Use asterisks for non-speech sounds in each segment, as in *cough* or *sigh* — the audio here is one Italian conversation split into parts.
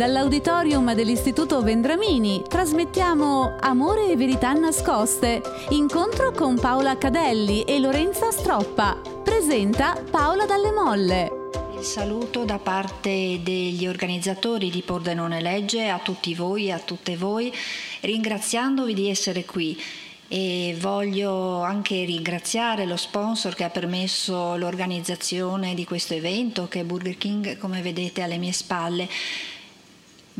Dall'auditorium dell'Istituto Vendramini trasmettiamo Amore e verità nascoste. Incontro con Paola Cadelli e Lorenza Stroppa. Presenta Paola Dalle Molle. Il saluto da parte degli organizzatori di Pordenone Legge a tutti voi e a tutte voi, ringraziandovi di essere qui e voglio anche ringraziare lo sponsor che ha permesso l'organizzazione di questo evento che è Burger King come vedete alle mie spalle.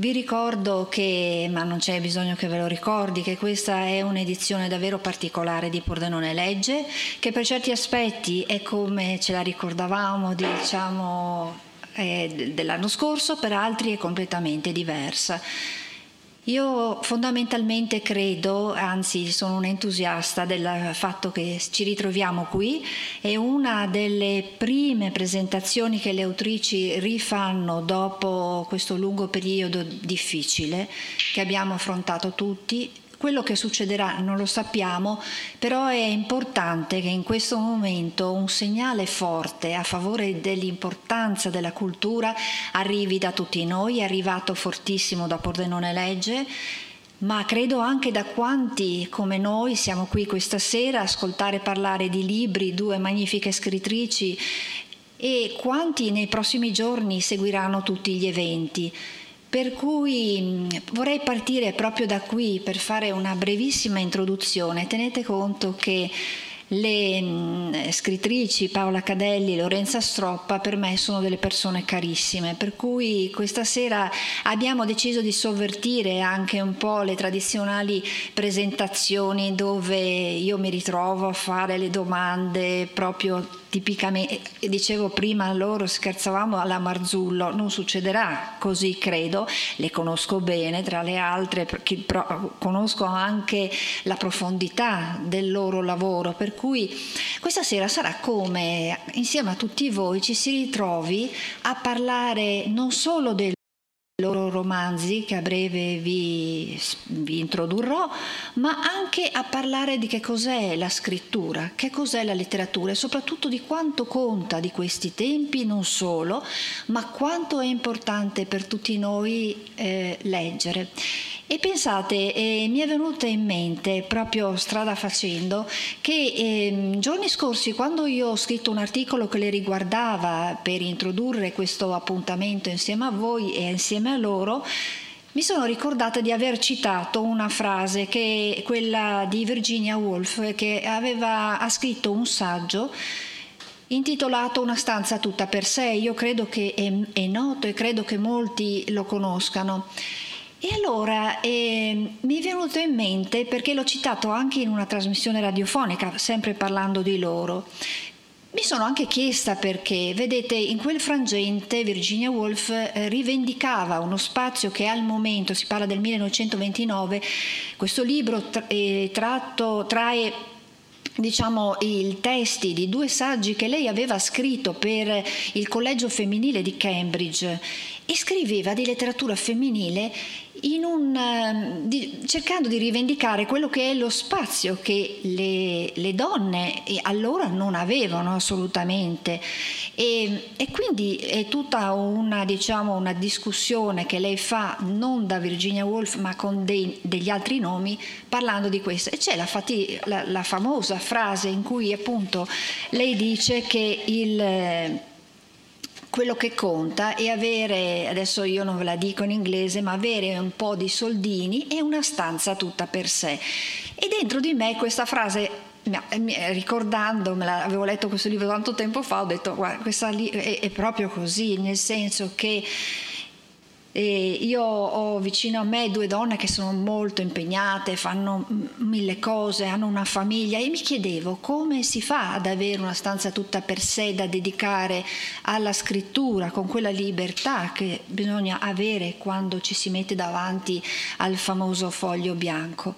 Vi ricordo che, ma non c'è bisogno che ve lo ricordi, che questa è un'edizione davvero particolare di Pordenone Legge, che per certi aspetti è come ce la ricordavamo, diciamo, eh, dell'anno scorso, per altri è completamente diversa. Io fondamentalmente credo, anzi sono un entusiasta del fatto che ci ritroviamo qui, è una delle prime presentazioni che le autrici rifanno dopo questo lungo periodo difficile che abbiamo affrontato tutti quello che succederà non lo sappiamo, però è importante che in questo momento un segnale forte a favore dell'importanza della cultura arrivi da tutti noi, è arrivato fortissimo da Pordenone Legge ma credo anche da quanti come noi siamo qui questa sera a ascoltare parlare di libri, due magnifiche scrittrici e quanti nei prossimi giorni seguiranno tutti gli eventi. Per cui mm, vorrei partire proprio da qui per fare una brevissima introduzione. Tenete conto che le mm, scrittrici Paola Cadelli e Lorenza Stroppa per me sono delle persone carissime, per cui questa sera abbiamo deciso di sovvertire anche un po' le tradizionali presentazioni dove io mi ritrovo a fare le domande proprio tipicamente, dicevo prima loro, scherzavamo alla Marzullo, non succederà così credo, le conosco bene tra le altre, conosco anche la profondità del loro lavoro, per cui questa sera sarà come insieme a tutti voi ci si ritrovi a parlare non solo del loro romanzi che a breve vi, vi, introdurrò, ma anche a parlare di che cos'è la scrittura, che cos'è la letteratura e soprattutto di quanto conta di questi tempi, non solo, ma quanto è importante per tutti noi eh, leggere. E pensate, eh, mi è venuta in mente proprio strada facendo che eh, giorni scorsi quando io ho scritto un articolo che le riguardava per introdurre questo appuntamento insieme a voi e insieme a loro, mi sono ricordata di aver citato una frase che è quella di Virginia Woolf che aveva, ha scritto un saggio intitolato Una stanza tutta per sé. Io credo che è, è noto e credo che molti lo conoscano. E allora eh, mi è venuto in mente, perché l'ho citato anche in una trasmissione radiofonica, sempre parlando di loro, mi sono anche chiesta perché, vedete, in quel frangente Virginia Woolf eh, rivendicava uno spazio che al momento, si parla del 1929, questo libro tra, eh, tratto, trae diciamo, i testi di due saggi che lei aveva scritto per il collegio femminile di Cambridge e scriveva di letteratura femminile un, ehm, di, cercando di rivendicare quello che è lo spazio che le, le donne allora non avevano assolutamente. E, e quindi è tutta una, diciamo, una, discussione che lei fa non da Virginia Woolf ma con dei, degli altri nomi parlando di questo. E c'è la, fati, la, la famosa frase in cui appunto lei dice che il quello che conta è avere, adesso io non ve la dico in inglese, ma avere un po' di soldini e una stanza tutta per sé. E dentro di me questa frase ricordando, me l'avevo letto questo libro tanto tempo fa, ho detto guarda, questa lì è, è proprio così, nel senso che e io ho vicino a me due donne che sono molto impegnate, fanno mille cose, hanno una famiglia e mi chiedevo come si fa ad avere una stanza tutta per sé da dedicare alla scrittura con quella libertà che bisogna avere quando ci si mette davanti al famoso foglio bianco.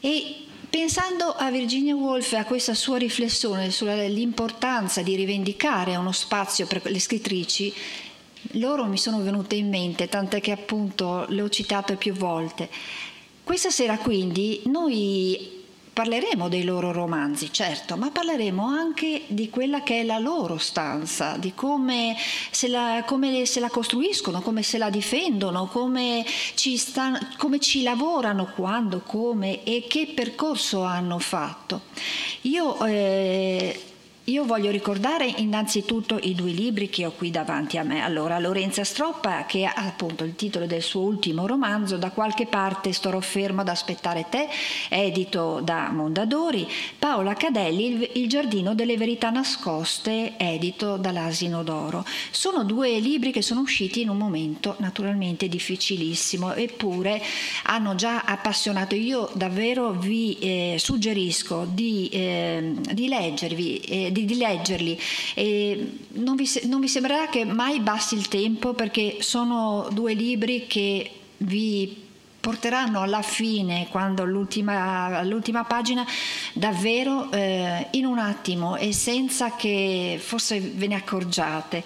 E Pensando a Virginia Woolf e a questa sua riflessione sull'importanza di rivendicare uno spazio per le scrittrici, loro mi sono venute in mente, tant'è che appunto le ho citate più volte. Questa sera quindi noi Parleremo dei loro romanzi, certo, ma parleremo anche di quella che è la loro stanza, di come se la, come se la costruiscono, come se la difendono, come ci, sta, come ci lavorano, quando, come e che percorso hanno fatto. Io eh, io voglio ricordare innanzitutto i due libri che ho qui davanti a me. Allora, Lorenza Stroppa, che ha appunto il titolo del suo ultimo romanzo, Da qualche parte starò fermo ad aspettare te, edito da Mondadori. Paola Cadelli, Il giardino delle verità nascoste, edito dall'Asino d'Oro. Sono due libri che sono usciti in un momento naturalmente difficilissimo, eppure hanno già appassionato. Io davvero vi eh, suggerisco di, eh, di leggervi. Eh, di, di leggerli. E non, vi, non vi sembrerà che mai basti il tempo perché sono due libri che vi porteranno alla fine, quando all'ultima, all'ultima pagina, davvero eh, in un attimo e senza che forse ve ne accorgiate.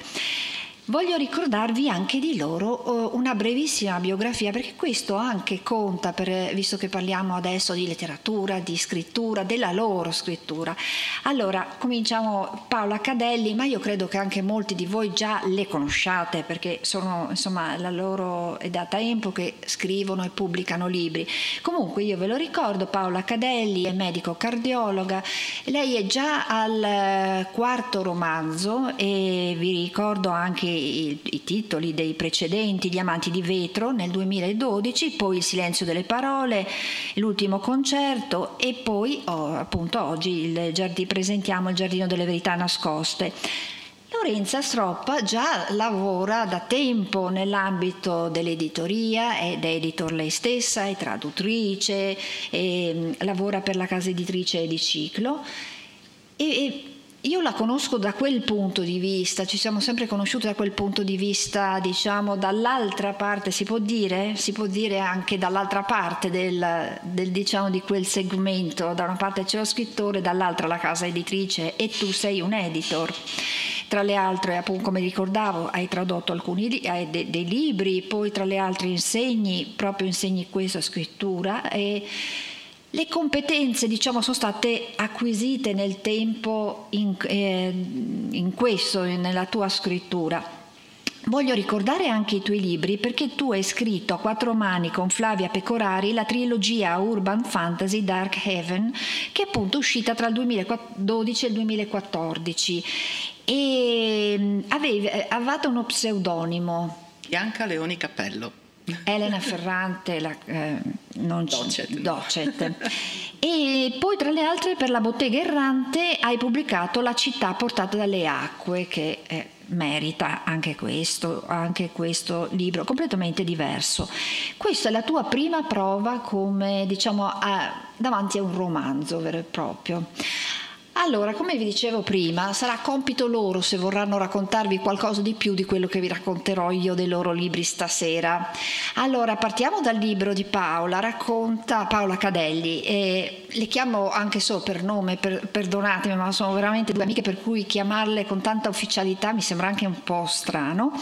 Voglio ricordarvi anche di loro eh, una brevissima biografia perché questo anche conta, per, visto che parliamo adesso di letteratura, di scrittura, della loro scrittura. Allora, cominciamo Paola Cadelli, ma io credo che anche molti di voi già le conosciate perché sono, insomma, la loro è da tempo che scrivono e pubblicano libri. Comunque io ve lo ricordo, Paola Cadelli è medico cardiologa, lei è già al eh, quarto romanzo e vi ricordo anche i, i, titoli dei precedenti, Gli amanti di vetro nel 2012, poi Il silenzio delle parole, L'ultimo concerto e poi oh, appunto oggi il giardino, presentiamo il giardino delle verità nascoste. Lorenza Stroppa già lavora da tempo nell'ambito dell'editoria, ed è editor lei stessa, è traduttrice, e, lavora per la casa editrice di Ciclo e, e io la conosco da quel punto di vista, ci siamo sempre conosciuti da quel punto di vista, diciamo, dall'altra parte, si può dire? Si può dire anche dall'altra parte del, del, diciamo, di quel segmento, da una parte c'è lo scrittore, dall'altra la casa editrice e tu sei un editor. Tra le altre, appunto, come ricordavo, hai tradotto alcuni hai de, dei libri, poi tra le altre insegni, proprio insegni questa scrittura e le competenze diciamo, sono state acquisite nel tempo in, eh, in questo, nella tua scrittura. Voglio ricordare anche i tuoi libri perché tu hai scritto a quattro mani con Flavia Pecorari la trilogia Urban Fantasy Dark Heaven che è appunto uscita tra il 2012 e il 2014 e mm, avevi, eh, avevate uno pseudonimo. Bianca Leoni Cappello. Elena Ferrante, la, eh, non Docet. Docet. *laughs* e poi tra le altre per la bottega errante hai pubblicato La città portata dalle acque che eh, merita anche questo, anche questo libro completamente diverso. Questa è la tua prima prova come diciamo a, davanti a un romanzo vero e proprio. Allora, come vi dicevo prima, sarà compito loro se vorranno raccontarvi qualcosa di più di quello che vi racconterò io dei loro libri stasera. Allora, partiamo dal libro di Paola, racconta Paola Cadelli, e le chiamo anche solo per nome, per, perdonatemi, ma sono veramente due amiche per cui chiamarle con tanta ufficialità mi sembra anche un po' strano.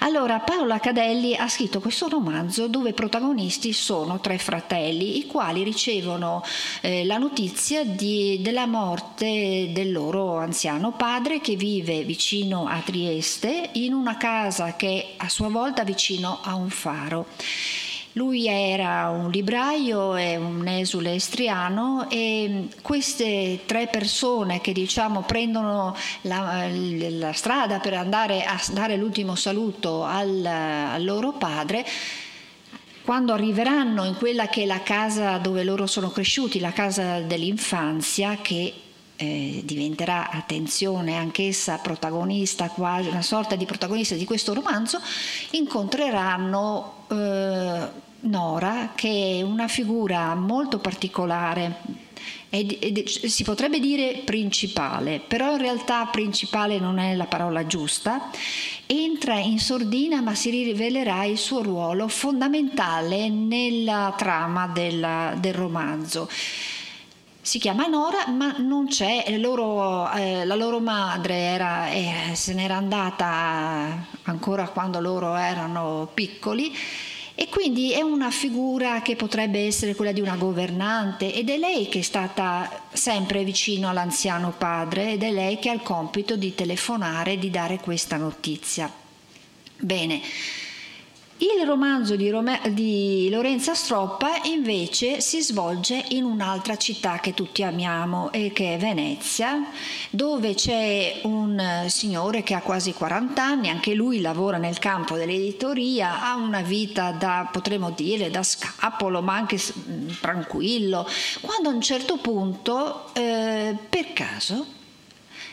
Allora, Paola Cadelli ha scritto questo romanzo dove i protagonisti sono tre fratelli, i quali ricevono eh, la notizia di, della morte morte del loro anziano padre che vive vicino a Trieste in una casa che è a sua volta vicino a un faro. Lui era un libraio e un esule estriano e queste tre persone che diciamo prendono la, la strada per andare a dare l'ultimo saluto al, al loro padre quando arriveranno in quella che è la casa dove loro sono cresciuti, la casa dell'infanzia, che eh, diventerà attenzione anch'essa protagonista, quasi una sorta di protagonista di questo romanzo, incontreranno eh, Nora che è una figura molto particolare. Ed, ed, si potrebbe dire principale, però in realtà principale non è la parola giusta, entra in sordina ma si rivelerà il suo ruolo fondamentale nella trama della, del romanzo si chiama Nora, ma non c'è, loro, eh, la loro madre era, eh, se n'era andata ancora quando loro erano piccoli E quindi è una figura che potrebbe essere quella di una governante ed è lei che è stata sempre vicino all'anziano padre ed è lei che ha il compito di telefonare e di dare questa notizia. Bene, il romanzo di, Rome- di, Lorenza Stroppa invece si svolge in un'altra città che tutti amiamo e che è Venezia, dove c'è un signore che ha quasi 40 anni, anche lui lavora nel campo dell'editoria, ha una vita da, potremmo dire, da scapolo, ma anche tranquillo, quando a un certo punto, eh, per caso,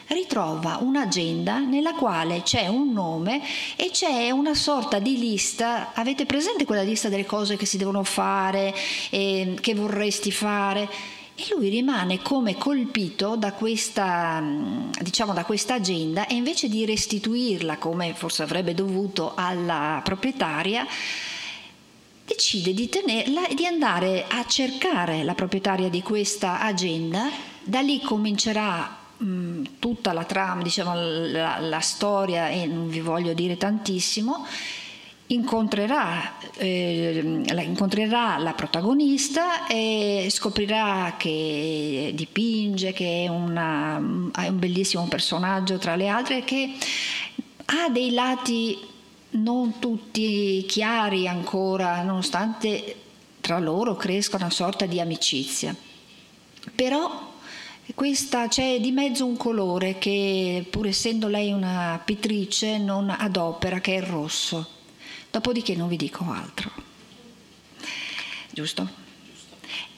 ritrova un'agenda nella quale c'è un nome e c'è una sorta di lista, avete presente quella lista delle cose che si devono fare, eh, che vorresti fare? E lui rimane come colpito da questa, diciamo, da questa agenda e invece di restituirla come forse avrebbe dovuto alla proprietaria, decide di tenerla e di andare a cercare la proprietaria di questa agenda. Da lì comincerà Tutta la trama, diciamo, la, la, storia, e non vi voglio dire tantissimo, incontrerà, eh, la, incontrerà la protagonista e scoprirà che dipinge, che è, una, è un bellissimo personaggio tra le altre, che ha dei lati non tutti chiari ancora, nonostante tra loro cresca una sorta di amicizia. Però questa, c'è di mezzo un colore che, pur essendo lei una pittrice, non adopera, che è il rosso. Dopodiché non vi dico altro. Giusto?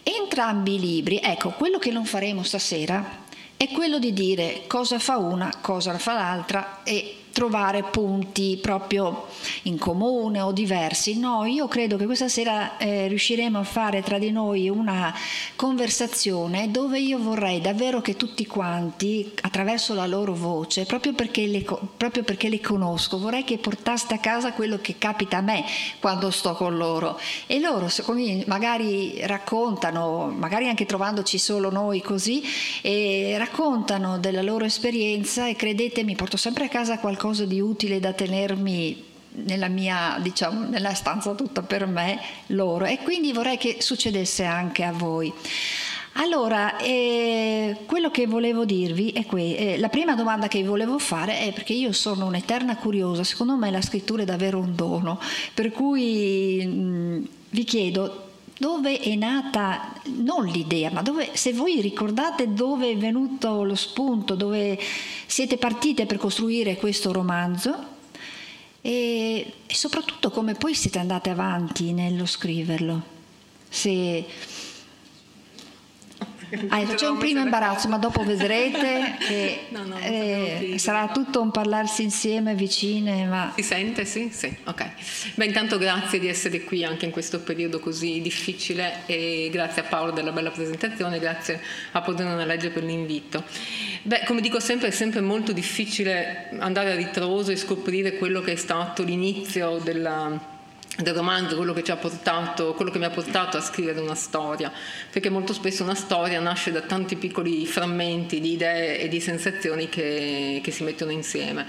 Entrambi i libri, ecco, quello che non faremo stasera è quello di dire cosa fa una, cosa fa l'altra e trovare punti proprio in comune o diversi. No, io credo che questa sera eh, riusciremo a fare tra di noi una conversazione dove io vorrei davvero che tutti quanti, attraverso la loro voce, proprio perché le, proprio perché le conosco, vorrei che portaste a casa quello che capita a me quando sto con loro. E loro magari raccontano, magari anche trovandoci solo noi così, raccontano della loro esperienza e credetemi, porto sempre a casa qualcosa qualcosa di utile da tenermi nella mia, diciamo, nella stanza tutta per me, loro. E quindi vorrei che succedesse anche a voi. Allora, eh, quello che volevo dirvi è que- eh, la prima domanda che volevo fare è perché io sono un'eterna curiosa, secondo me la scrittura è davvero un dono, per cui mh, vi chiedo dove è nata non l'idea, ma dove, se voi ricordate dove è venuto lo spunto, dove siete partite per costruire questo romanzo e, e soprattutto come poi siete andate avanti nello scriverlo. Se, Ah, c'è un primo imbarazzo, ma dopo vedrete che *laughs* no, no, eh, sarà tutto un parlarsi insieme, vicine. Ma... Si sente? Sì, sì, ok. Beh, intanto grazie di essere qui anche in questo periodo così difficile e grazie a Paolo della bella presentazione, grazie a Podrone Legge per l'invito. Beh, come dico sempre, è sempre molto difficile andare a ritroso e scoprire quello che è stato l'inizio della del romanzo, quello che, portato, quello che mi ha portato a scrivere una storia, perché molto spesso una storia nasce da tanti piccoli frammenti di idee e di sensazioni che, che si mettono insieme.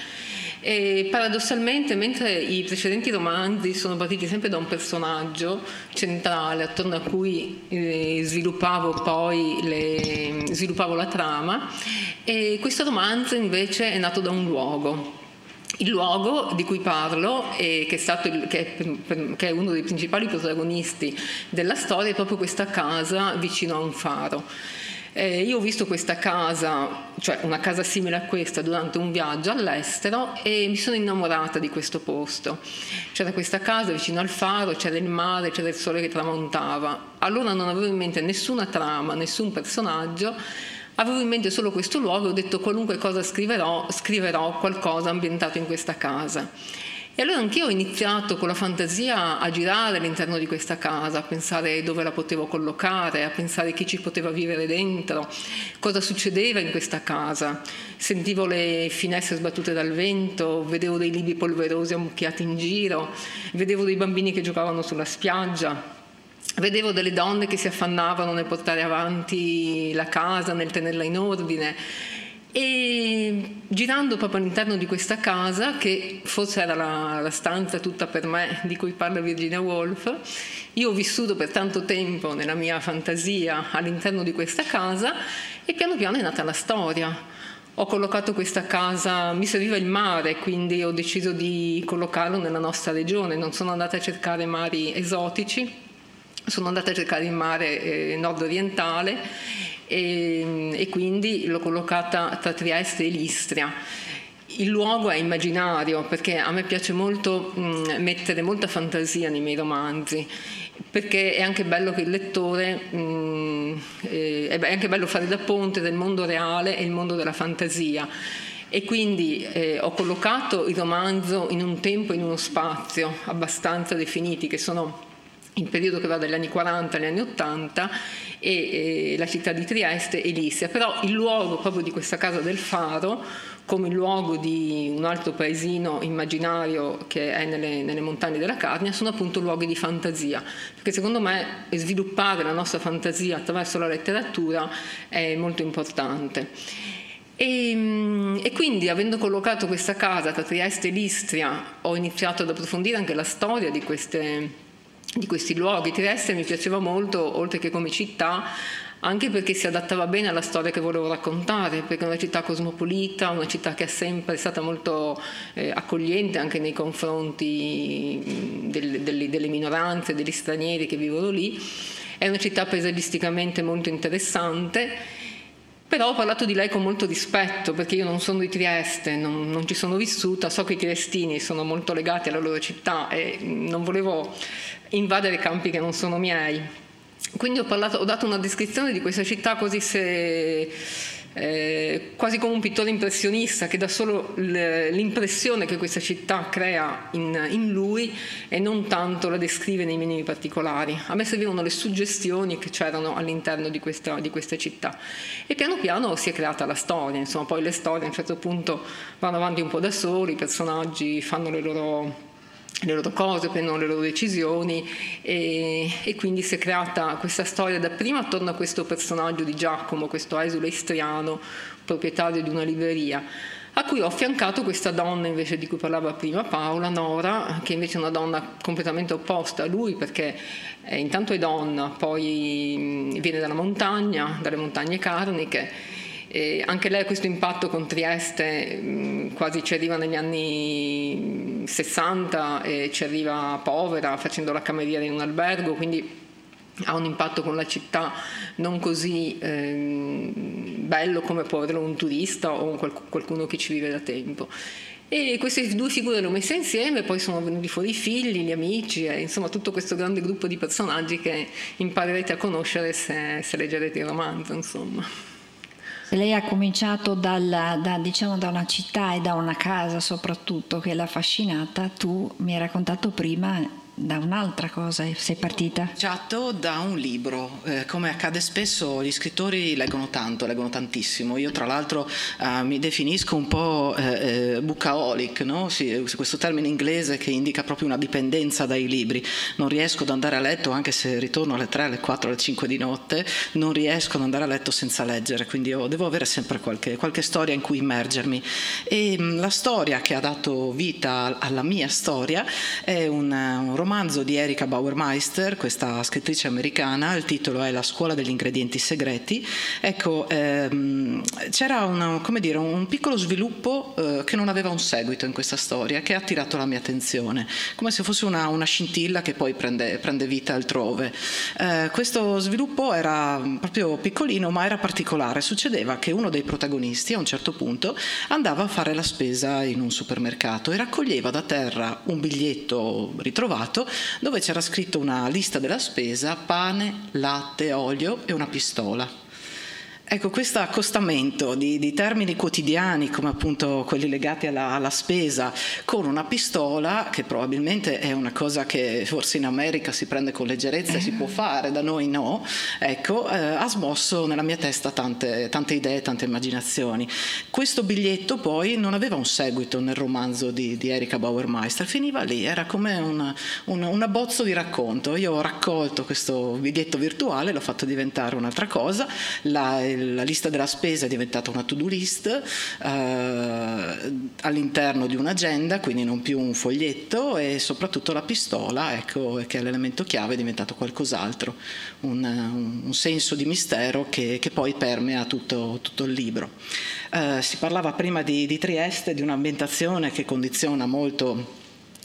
E paradossalmente, mentre i precedenti romanzi sono partiti sempre da un personaggio centrale attorno a cui eh, sviluppavo poi le, sviluppavo la trama, questo romanzo invece è nato da un luogo il luogo di cui parlo, e che, è il, che, è, che, è uno dei principali protagonisti della storia, è proprio questa casa vicino a un faro. Eh, io ho visto questa casa, cioè una casa simile a questa, durante un viaggio all'estero e mi sono innamorata di questo posto. C'era questa casa vicino al faro, c'era il mare, c'era il sole che tramontava. Allora non avevo in mente nessuna trama, nessun personaggio, Avevo in mente solo questo luogo e ho detto qualunque cosa scriverò, scriverò qualcosa ambientato in questa casa. E allora anch'io ho iniziato con la fantasia a girare all'interno di questa casa, a pensare dove la potevo collocare, a pensare chi ci poteva vivere dentro, cosa succedeva in questa casa. Sentivo le finestre sbattute dal vento, vedevo dei libri polverosi ammucchiati in giro, vedevo dei bambini che giocavano sulla spiaggia Vedevo delle donne che si affannavano nel portare avanti la casa, nel tenerla in ordine. E girando proprio all'interno di questa casa, che forse era la, la, stanza tutta per me di cui parla Virginia Woolf, io ho vissuto per tanto tempo nella mia fantasia all'interno di questa casa e piano piano è nata la storia. Ho collocato questa casa, mi serviva il mare, quindi ho deciso di collocarlo nella nostra regione, non sono andata a cercare mari esotici, sono andata a cercare il mare eh, nord-orientale e, e quindi l'ho collocata tra Trieste e Listria. Il luogo è immaginario perché a me piace molto mh, mettere molta fantasia nei miei romanzi perché è anche bello che il lettore, mh, eh, è anche bello fare da ponte del mondo reale e il mondo della fantasia e quindi eh, ho collocato il romanzo in un tempo e in uno spazio abbastanza definiti che sono il periodo che va dagli anni 40 agli anni 80 e, e la città di Trieste e Lisia, però il luogo proprio di questa casa del faro come il luogo di un altro paesino immaginario che è nelle, nelle, montagne della Carnia, sono appunto luoghi di fantasia, perché secondo me sviluppare la nostra fantasia attraverso la letteratura è molto importante. E, mm, e, quindi avendo collocato questa casa tra Trieste e Listria ho iniziato ad approfondire anche la storia di queste di questi luoghi. Trieste mi piaceva molto, oltre che come città, anche perché si adattava bene alla storia che volevo raccontare, perché è una città cosmopolita, una città che è sempre stata molto eh, accogliente anche nei confronti del, delle, delle minoranze, degli stranieri che vivono lì. È una città paesaggisticamente molto interessante. Però ho parlato di lei con molto rispetto perché io non sono di Trieste, non, non, ci sono vissuta, so che i triestini sono molto legati alla loro città e non volevo invadere campi che non sono miei. Quindi ho, parlato, ho dato una descrizione di questa città quasi se eh, quasi come un pittore impressionista che dà solo l'impressione che questa città crea in, in, lui e non tanto la descrive nei minimi particolari. A me servivano le suggestioni che c'erano all'interno di questa, di questa città e piano piano si è creata la storia, insomma poi le storie a un certo punto vanno avanti un po' da soli, i personaggi fanno le loro le loro cose, prendono le loro decisioni e, e, quindi si è creata questa storia dapprima attorno a questo personaggio di Giacomo, questo esule istriano, proprietario di una libreria, a cui ho affiancato questa donna invece di cui parlava prima Paola, Nora, che invece è una donna completamente opposta a lui perché è, intanto è donna, poi viene dalla montagna, dalle montagne carniche e anche lei questo impatto con Trieste, quasi ci arriva negli anni 60 e ci arriva povera facendo la cameriera in un albergo, quindi ha un impatto con la città non così eh, bello come può averlo un turista o qualcuno che ci vive da tempo. E queste due figure le ho messe insieme, poi sono venuti fuori i figli, gli amici, e, insomma tutto questo grande gruppo di personaggi che imparerete a conoscere se, se leggerete il romanzo. Insomma. Lei ha cominciato dalla, da, diciamo, da una città e da una casa soprattutto che l'ha affascinata, tu mi hai raccontato prima da un'altra cosa sei partita? Cominciato da un libro, eh, come accade spesso gli scrittori leggono tanto, leggono tantissimo. Io tra l'altro eh, mi definisco un po' eh, eh bookaholic, no? sì, questo termine inglese che indica proprio una dipendenza dai libri. Non riesco ad andare a letto anche se ritorno alle 3, alle 4, alle 5 di notte, non riesco ad andare a letto senza leggere, quindi devo avere sempre qualche, qualche storia in cui immergermi. E mh, la storia che ha dato vita alla mia storia è un, un romanzo romanzo di Erika Bauermeister, questa scrittrice americana, il titolo è La scuola degli ingredienti segreti. Ecco, ehm, c'era una, dire, un piccolo sviluppo eh, che non aveva un seguito in questa storia, che ha attirato la mia attenzione, come se fosse una, una scintilla che poi prende, prende vita altrove. Eh, questo sviluppo era proprio piccolino, ma era particolare. Succedeva che uno dei protagonisti a un certo punto andava a fare la spesa in un supermercato e raccoglieva da terra un biglietto ritrovato mercato dove c'era scritto una lista della spesa, pane, latte, olio e una pistola. Ecco, questo accostamento di, di, termini quotidiani, come appunto quelli legati alla, alla, spesa, con una pistola, che probabilmente è una cosa che forse in America si prende con leggerezza e si può fare, da noi no, ecco, eh, ha smosso nella mia testa tante, tante, idee, tante immaginazioni. Questo biglietto poi non aveva un seguito nel romanzo di, di Erika Bauermeister, finiva lì, era come un, un, un abbozzo di racconto. Io ho raccolto questo biglietto virtuale, l'ho fatto diventare un'altra cosa, la, la lista della spesa è diventata una to-do list eh, all'interno di un'agenda, quindi non più un foglietto e soprattutto la pistola, ecco, che è l'elemento chiave, è diventato qualcos'altro, un, un senso di mistero che, che poi permea tutto, tutto il libro. Eh, si parlava prima di, di Trieste, di un'ambientazione che condiziona molto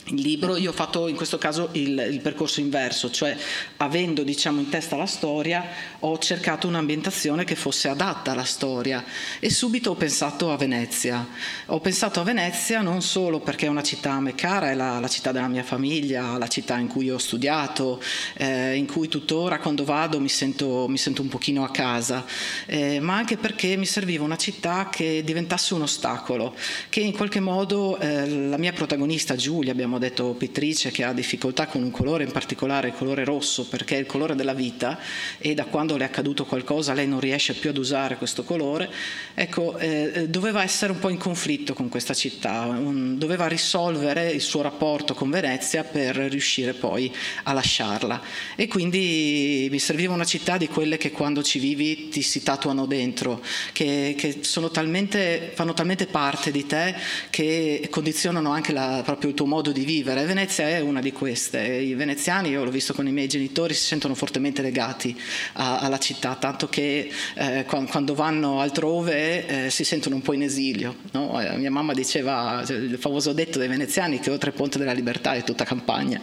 il libro, io ho fatto in questo caso il, il, percorso inverso, cioè avendo diciamo, in testa la storia ho cercato un'ambientazione che fosse adatta alla storia e subito ho pensato a Venezia. Ho pensato a Venezia non solo perché è una città a me cara, è la, la città della mia famiglia, la città in cui ho studiato, eh, in cui tuttora quando vado mi sento, mi sento un pochino a casa, eh, ma anche perché mi serviva una città che diventasse un ostacolo, che in qualche modo eh, la mia protagonista Giulia, abbiamo abbiamo detto pittrice che ha difficoltà con un colore, in particolare il colore rosso, perché è il colore della vita e da quando le è accaduto qualcosa lei non riesce più ad usare questo colore, ecco, eh, doveva essere un po' in conflitto con questa città, un, doveva risolvere il suo rapporto con Venezia per riuscire poi a lasciarla. E quindi mi serviva una città di quelle che quando ci vivi ti si tatuano dentro, che, che talmente, fanno talmente parte di te che condizionano anche la, proprio il tuo modo di vivere. Venezia è una di queste. I veneziani, io l'ho visto con i miei genitori, si sentono fortemente legati a, alla città, tanto che eh, quando vanno altrove eh, si sentono un po' in esilio. No? Eh, mia mamma diceva cioè, il famoso detto dei veneziani che oltre il Ponte della Libertà è tutta campagna.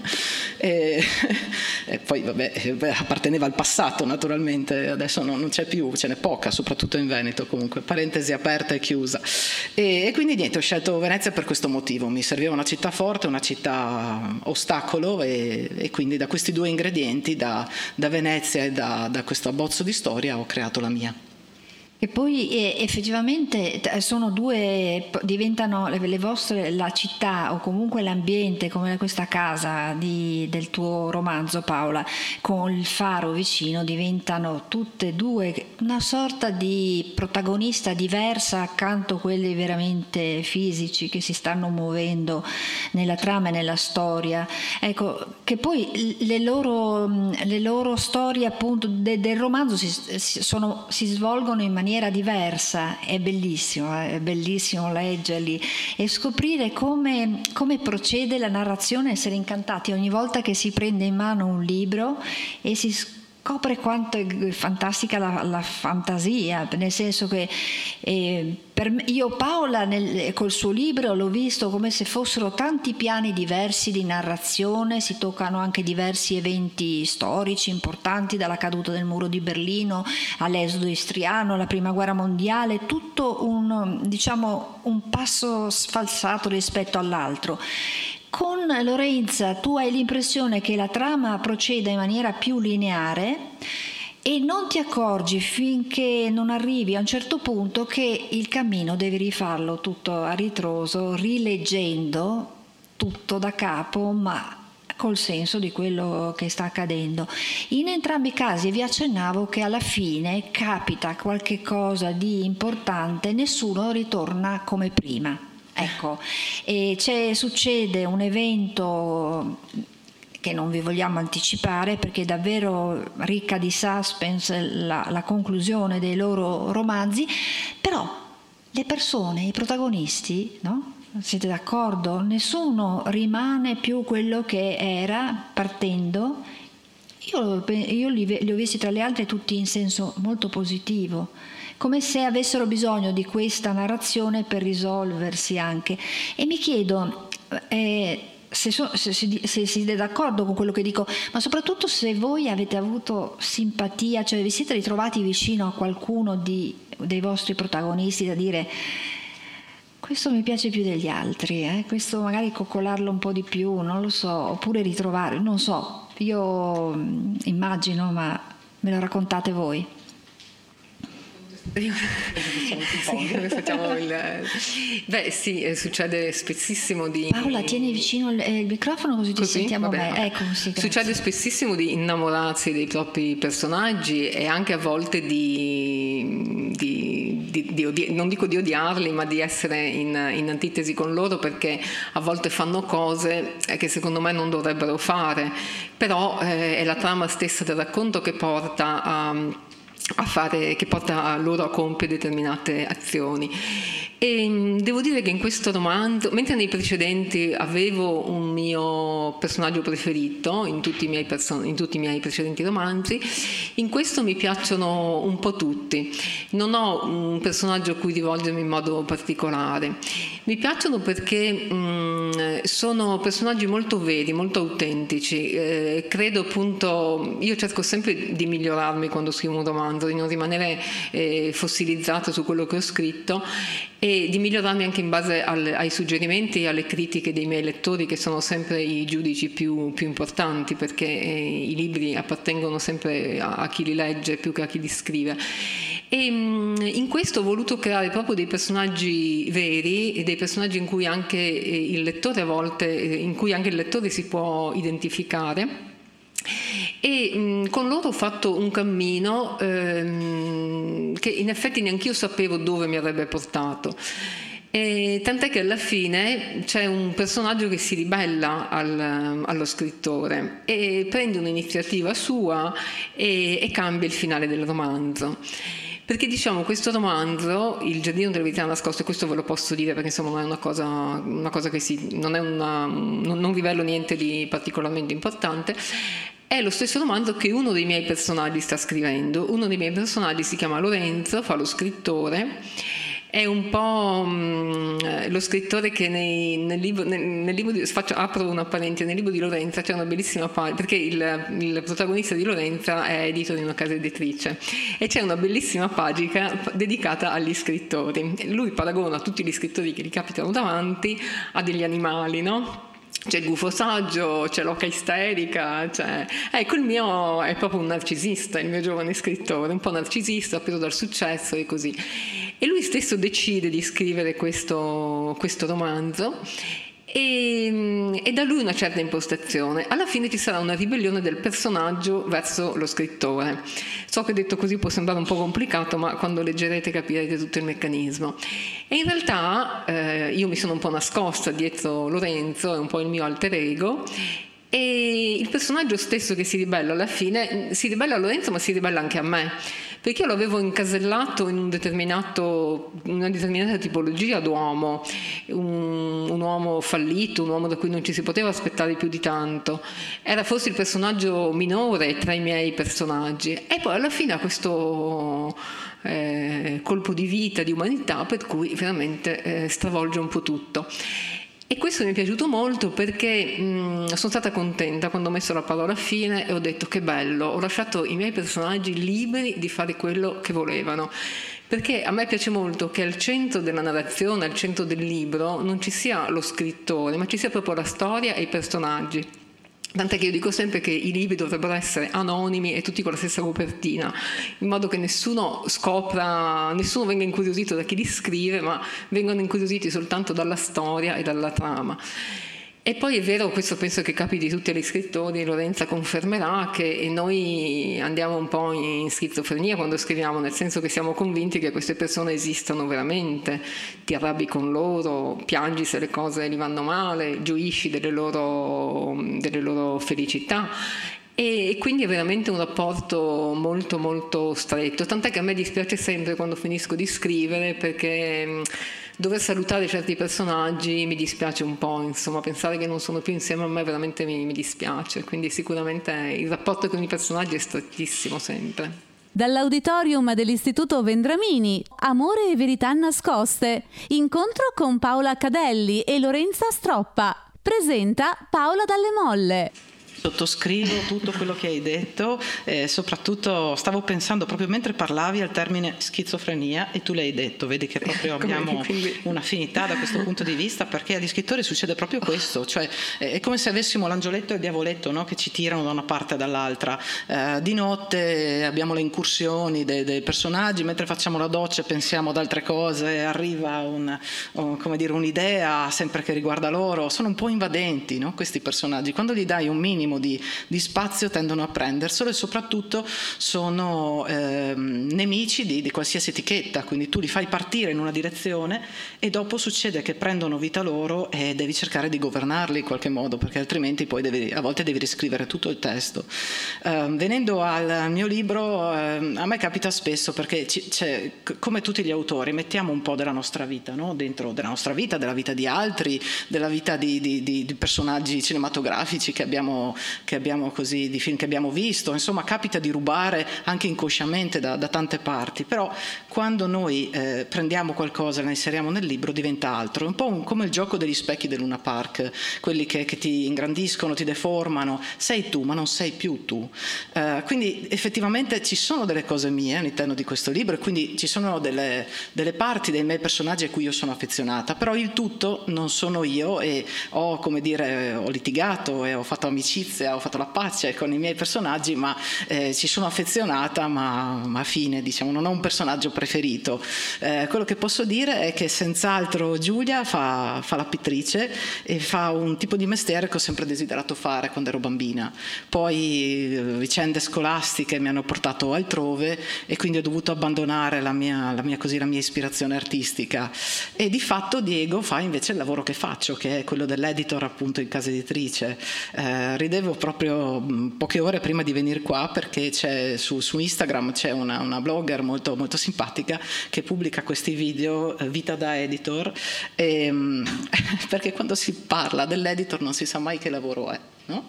E, *laughs* e poi vabbè, apparteneva al passato naturalmente, adesso non, non, c'è più, ce n'è poca, soprattutto in Veneto comunque, parentesi aperta e chiusa. E, e quindi niente, ho scelto Venezia per questo motivo, mi serviva una città forte, una città città ostacolo e, e quindi da questi due ingredienti, da, da Venezia e da, da questo abbozzo di storia, ho creato la mia. E poi effettivamente sono due, diventano le vostre, la città o comunque l'ambiente come questa casa di, del tuo romanzo Paola con il faro vicino diventano tutte e due una sorta di protagonista diversa accanto a quelli veramente fisici che si stanno muovendo nella trama e nella storia. Ecco, che poi le loro, le loro storie appunto de, del romanzo si, sono, si svolgono in maniera maniera diversa, è bellissimo, eh, è bellissimo leggerli e scoprire come, come procede la narrazione, essere incantati. Ogni volta che si prende in mano un libro e si scopre quanto è fantastica la, la fantasia, nel senso che eh, me, io Paola nel, col suo libro l'ho visto come se fossero tanti piani diversi di narrazione, si toccano anche diversi eventi storici importanti, dalla caduta del muro di Berlino all'esodo istriano, alla prima guerra mondiale, tutto un, diciamo, un passo sfalsato rispetto all'altro. Con Lorenza tu hai l'impressione che la trama proceda in maniera più lineare e non ti accorgi finché non arrivi a un certo punto che il cammino devi rifarlo tutto a ritroso, rileggendo tutto da capo, ma col senso di quello che sta accadendo. In entrambi i casi vi accennavo che alla fine capita qualche cosa di importante, nessuno ritorna come prima. Ecco, e succede un evento che non vi vogliamo anticipare perché è davvero ricca di suspense la, la conclusione dei loro romanzi, però le persone, i protagonisti, no? Siete d'accordo? Nessuno rimane più quello che era partendo. Io, io li, li ho visti tra le altre tutti in senso molto positivo come se avessero bisogno di questa narrazione per risolversi anche. E mi chiedo, eh, se, so, se, se, siete d'accordo con quello che dico, ma soprattutto se voi avete avuto simpatia, cioè vi siete ritrovati vicino a qualcuno di, dei vostri protagonisti da dire questo mi piace più degli altri, eh? questo magari coccolarlo un po' di più, non lo so, oppure ritrovare, non so, io mm, immagino, ma me lo raccontate voi *laughs* il... Beh sì, eh, succede spessissimo di... Paola, tieni vicino il, eh, microfono così, così? ti sentiamo bene. Ecco, sì, succede spessissimo di innamorarsi dei propri personaggi e anche a volte di, di, di, di non dico di odiarli, ma di essere in, in, antitesi con loro perché a volte fanno cose che secondo me non dovrebbero fare, però eh, è la trama stessa del racconto che porta a a fare, che porta loro a compiere determinate azioni. E mm, devo dire che in questo romanzo, mentre nei precedenti avevo un mio personaggio preferito in tutti, person- in tutti, i miei precedenti romanzi, in questo mi piacciono un po' tutti. Non ho un personaggio a cui rivolgermi in modo particolare. Mi piacciono perché mh, mm, sono personaggi molto veri, molto autentici. Eh, credo appunto, io cerco sempre di migliorarmi quando scrivo un romanzo, di non rimanere eh, fossilizzato su quello che ho scritto e di migliorarmi anche in base al, ai suggerimenti e alle critiche dei miei lettori che sono sempre i giudici più, più importanti perché eh, i libri appartengono sempre a, a, chi li legge più che a chi li scrive. E mh, in questo ho voluto creare proprio dei personaggi veri e dei personaggi in cui anche eh, il lettore a volte, eh, in cui anche il lettore si può identificare e mh, con loro ho fatto un cammino ehm, che in effetti neanche io sapevo dove mi avrebbe portato. E tant'è che alla fine c'è un personaggio che si ribella al, allo scrittore e prende un'iniziativa sua e, e cambia il finale del romanzo. Perché diciamo questo romanzo, Il giardino delle verità nascoste, questo ve lo posso dire perché insomma non è una cosa, una cosa che si, non, una, non, non rivelo niente di particolarmente importante, è lo stesso romanzo che uno dei miei personaggi sta scrivendo. Uno dei miei personaggi si chiama Lorenzo, fa lo scrittore è un po' mh, mm, lo scrittore che nei, nel, libro, nel, nel libro di, faccio, apro una parentesi, nel libro di Lorenza c'è una bellissima pagina, perché il, il, protagonista di Lorenza è edito in una casa editrice e c'è una bellissima pagina dedicata agli scrittori. Lui paragona tutti gli scrittori che gli capitano davanti a degli animali, no? C'è il gufo saggio, c'è l'oca isterica, c'è... ecco il mio è proprio un narcisista, il mio giovane scrittore, un po' narcisista, preso dal successo e così. E lui stesso decide di scrivere questo, questo romanzo e, mm, e, da lui una certa impostazione. Alla fine ci sarà una ribellione del personaggio verso lo scrittore. So che detto così può sembrare un po' complicato, ma quando leggerete capirete tutto il meccanismo. E in realtà eh, io mi sono un po' nascosta dietro Lorenzo, è un po' il mio alter ego, e il personaggio stesso che si ribella alla fine si ribella a Lorenzo, ma si ribella anche a me perché io l'avevo incasellato in un una determinata tipologia d'uomo, un, un, uomo fallito, un uomo da cui non ci si poteva aspettare più di tanto. Era forse il personaggio minore tra i miei personaggi. E poi alla fine ha questo eh, colpo di vita, di umanità, per cui veramente eh, stravolge un po' tutto. E questo mi è piaciuto molto perché mh, sono stata contenta quando ho messo la parola fine e ho detto che bello, ho lasciato i miei personaggi liberi di fare quello che volevano. Perché a me piace molto che al centro della narrazione, al centro del libro, non ci sia lo scrittore, ma ci sia proprio la storia e i personaggi. Tant'è che io dico sempre che i libri dovrebbero essere anonimi e tutti con la stessa copertina, in modo che nessuno scopra, nessuno venga incuriosito da chi li scrive, ma vengano incuriositi soltanto dalla storia e dalla trama. E poi è vero, questo penso che capiti tutti gli scrittori, Lorenza confermerà che noi andiamo un po' in schizofrenia quando scriviamo, nel senso che siamo convinti che queste persone esistano veramente, ti arrabbi con loro, piangi se le cose gli vanno male, gioisci delle loro, delle loro felicità. E quindi è veramente un rapporto molto molto stretto, tant'è che a me dispiace sempre quando finisco di scrivere perché dover salutare certi personaggi mi dispiace un po', insomma, pensare che non sono più insieme a me veramente mi, mi dispiace, quindi sicuramente il rapporto con i personaggi è strettissimo sempre. Dall'auditorium dell'Istituto Vendramini, Amore e verità nascoste, incontro con Paola Cadelli e Lorenza Stroppa. Presenta Paola Dalle Molle. Sottoscrivo tutto quello che hai detto, eh, soprattutto stavo pensando proprio mentre parlavi al termine schizofrenia e tu l'hai detto, vedi che proprio abbiamo un'affinità da questo punto di vista perché agli scrittori succede proprio questo, cioè è come se avessimo l'angioletto e il diavoletto no? che ci tirano da una parte e dall'altra. Eh, di notte abbiamo le incursioni dei, dei, personaggi, mentre facciamo la doccia pensiamo ad altre cose, arriva un, un, dire, un'idea sempre che riguarda loro, sono un po' invadenti no? questi personaggi, quando gli dai un minimo minimo di, di spazio tendono a prenderselo e soprattutto sono eh, nemici di, di qualsiasi etichetta, quindi tu li fai partire in una direzione e dopo succede che prendono vita loro e devi cercare di governarli in qualche modo perché altrimenti poi devi, a volte devi riscrivere tutto il testo. Eh, venendo al mio libro, eh, a me capita spesso perché ci, come tutti gli autori mettiamo un po' della nostra vita, no? dentro della nostra vita, della vita di altri, della vita di, di, di, di personaggi cinematografici che abbiamo, che abbiamo, così, di film che abbiamo visto, insomma capita di rubare anche inconsciamente da, da tante parti, però quando noi eh, prendiamo qualcosa e la inseriamo nel libro diventa altro, è un po' un, come il gioco degli specchi del Luna Park, quelli che, che, ti ingrandiscono, ti deformano, sei tu ma non sei più tu. Eh, quindi effettivamente ci sono delle cose mie all'interno di questo libro e quindi ci sono delle, delle parti dei miei personaggi a cui io sono affezionata, però il tutto non sono io e ho, come dire, ho litigato e ho fatto amicizia, ho fatto la pace con i miei personaggi, ma eh, ci sono affezionata, ma, ma fine, diciamo, non ho un personaggio preferito. Eh, quello che posso dire è che senz'altro Giulia fa, fa la pittrice e fa un tipo di mestiere che ho sempre desiderato fare quando ero bambina. Poi eh, vicende scolastiche mi hanno portato altrove e quindi ho dovuto abbandonare la mia, la mia, così, la mia ispirazione artistica. E di fatto Diego fa invece il lavoro che faccio, che è quello dell'editor appunto in casa editrice. Eh, ridevo proprio mm, poche ore prima di venire qua perché su, su Instagram c'è una, una blogger molto, molto, simpatica che pubblica questi video, eh, vita da editor, e, mm, *laughs* perché quando si parla dell'editor non si sa mai che lavoro è. No?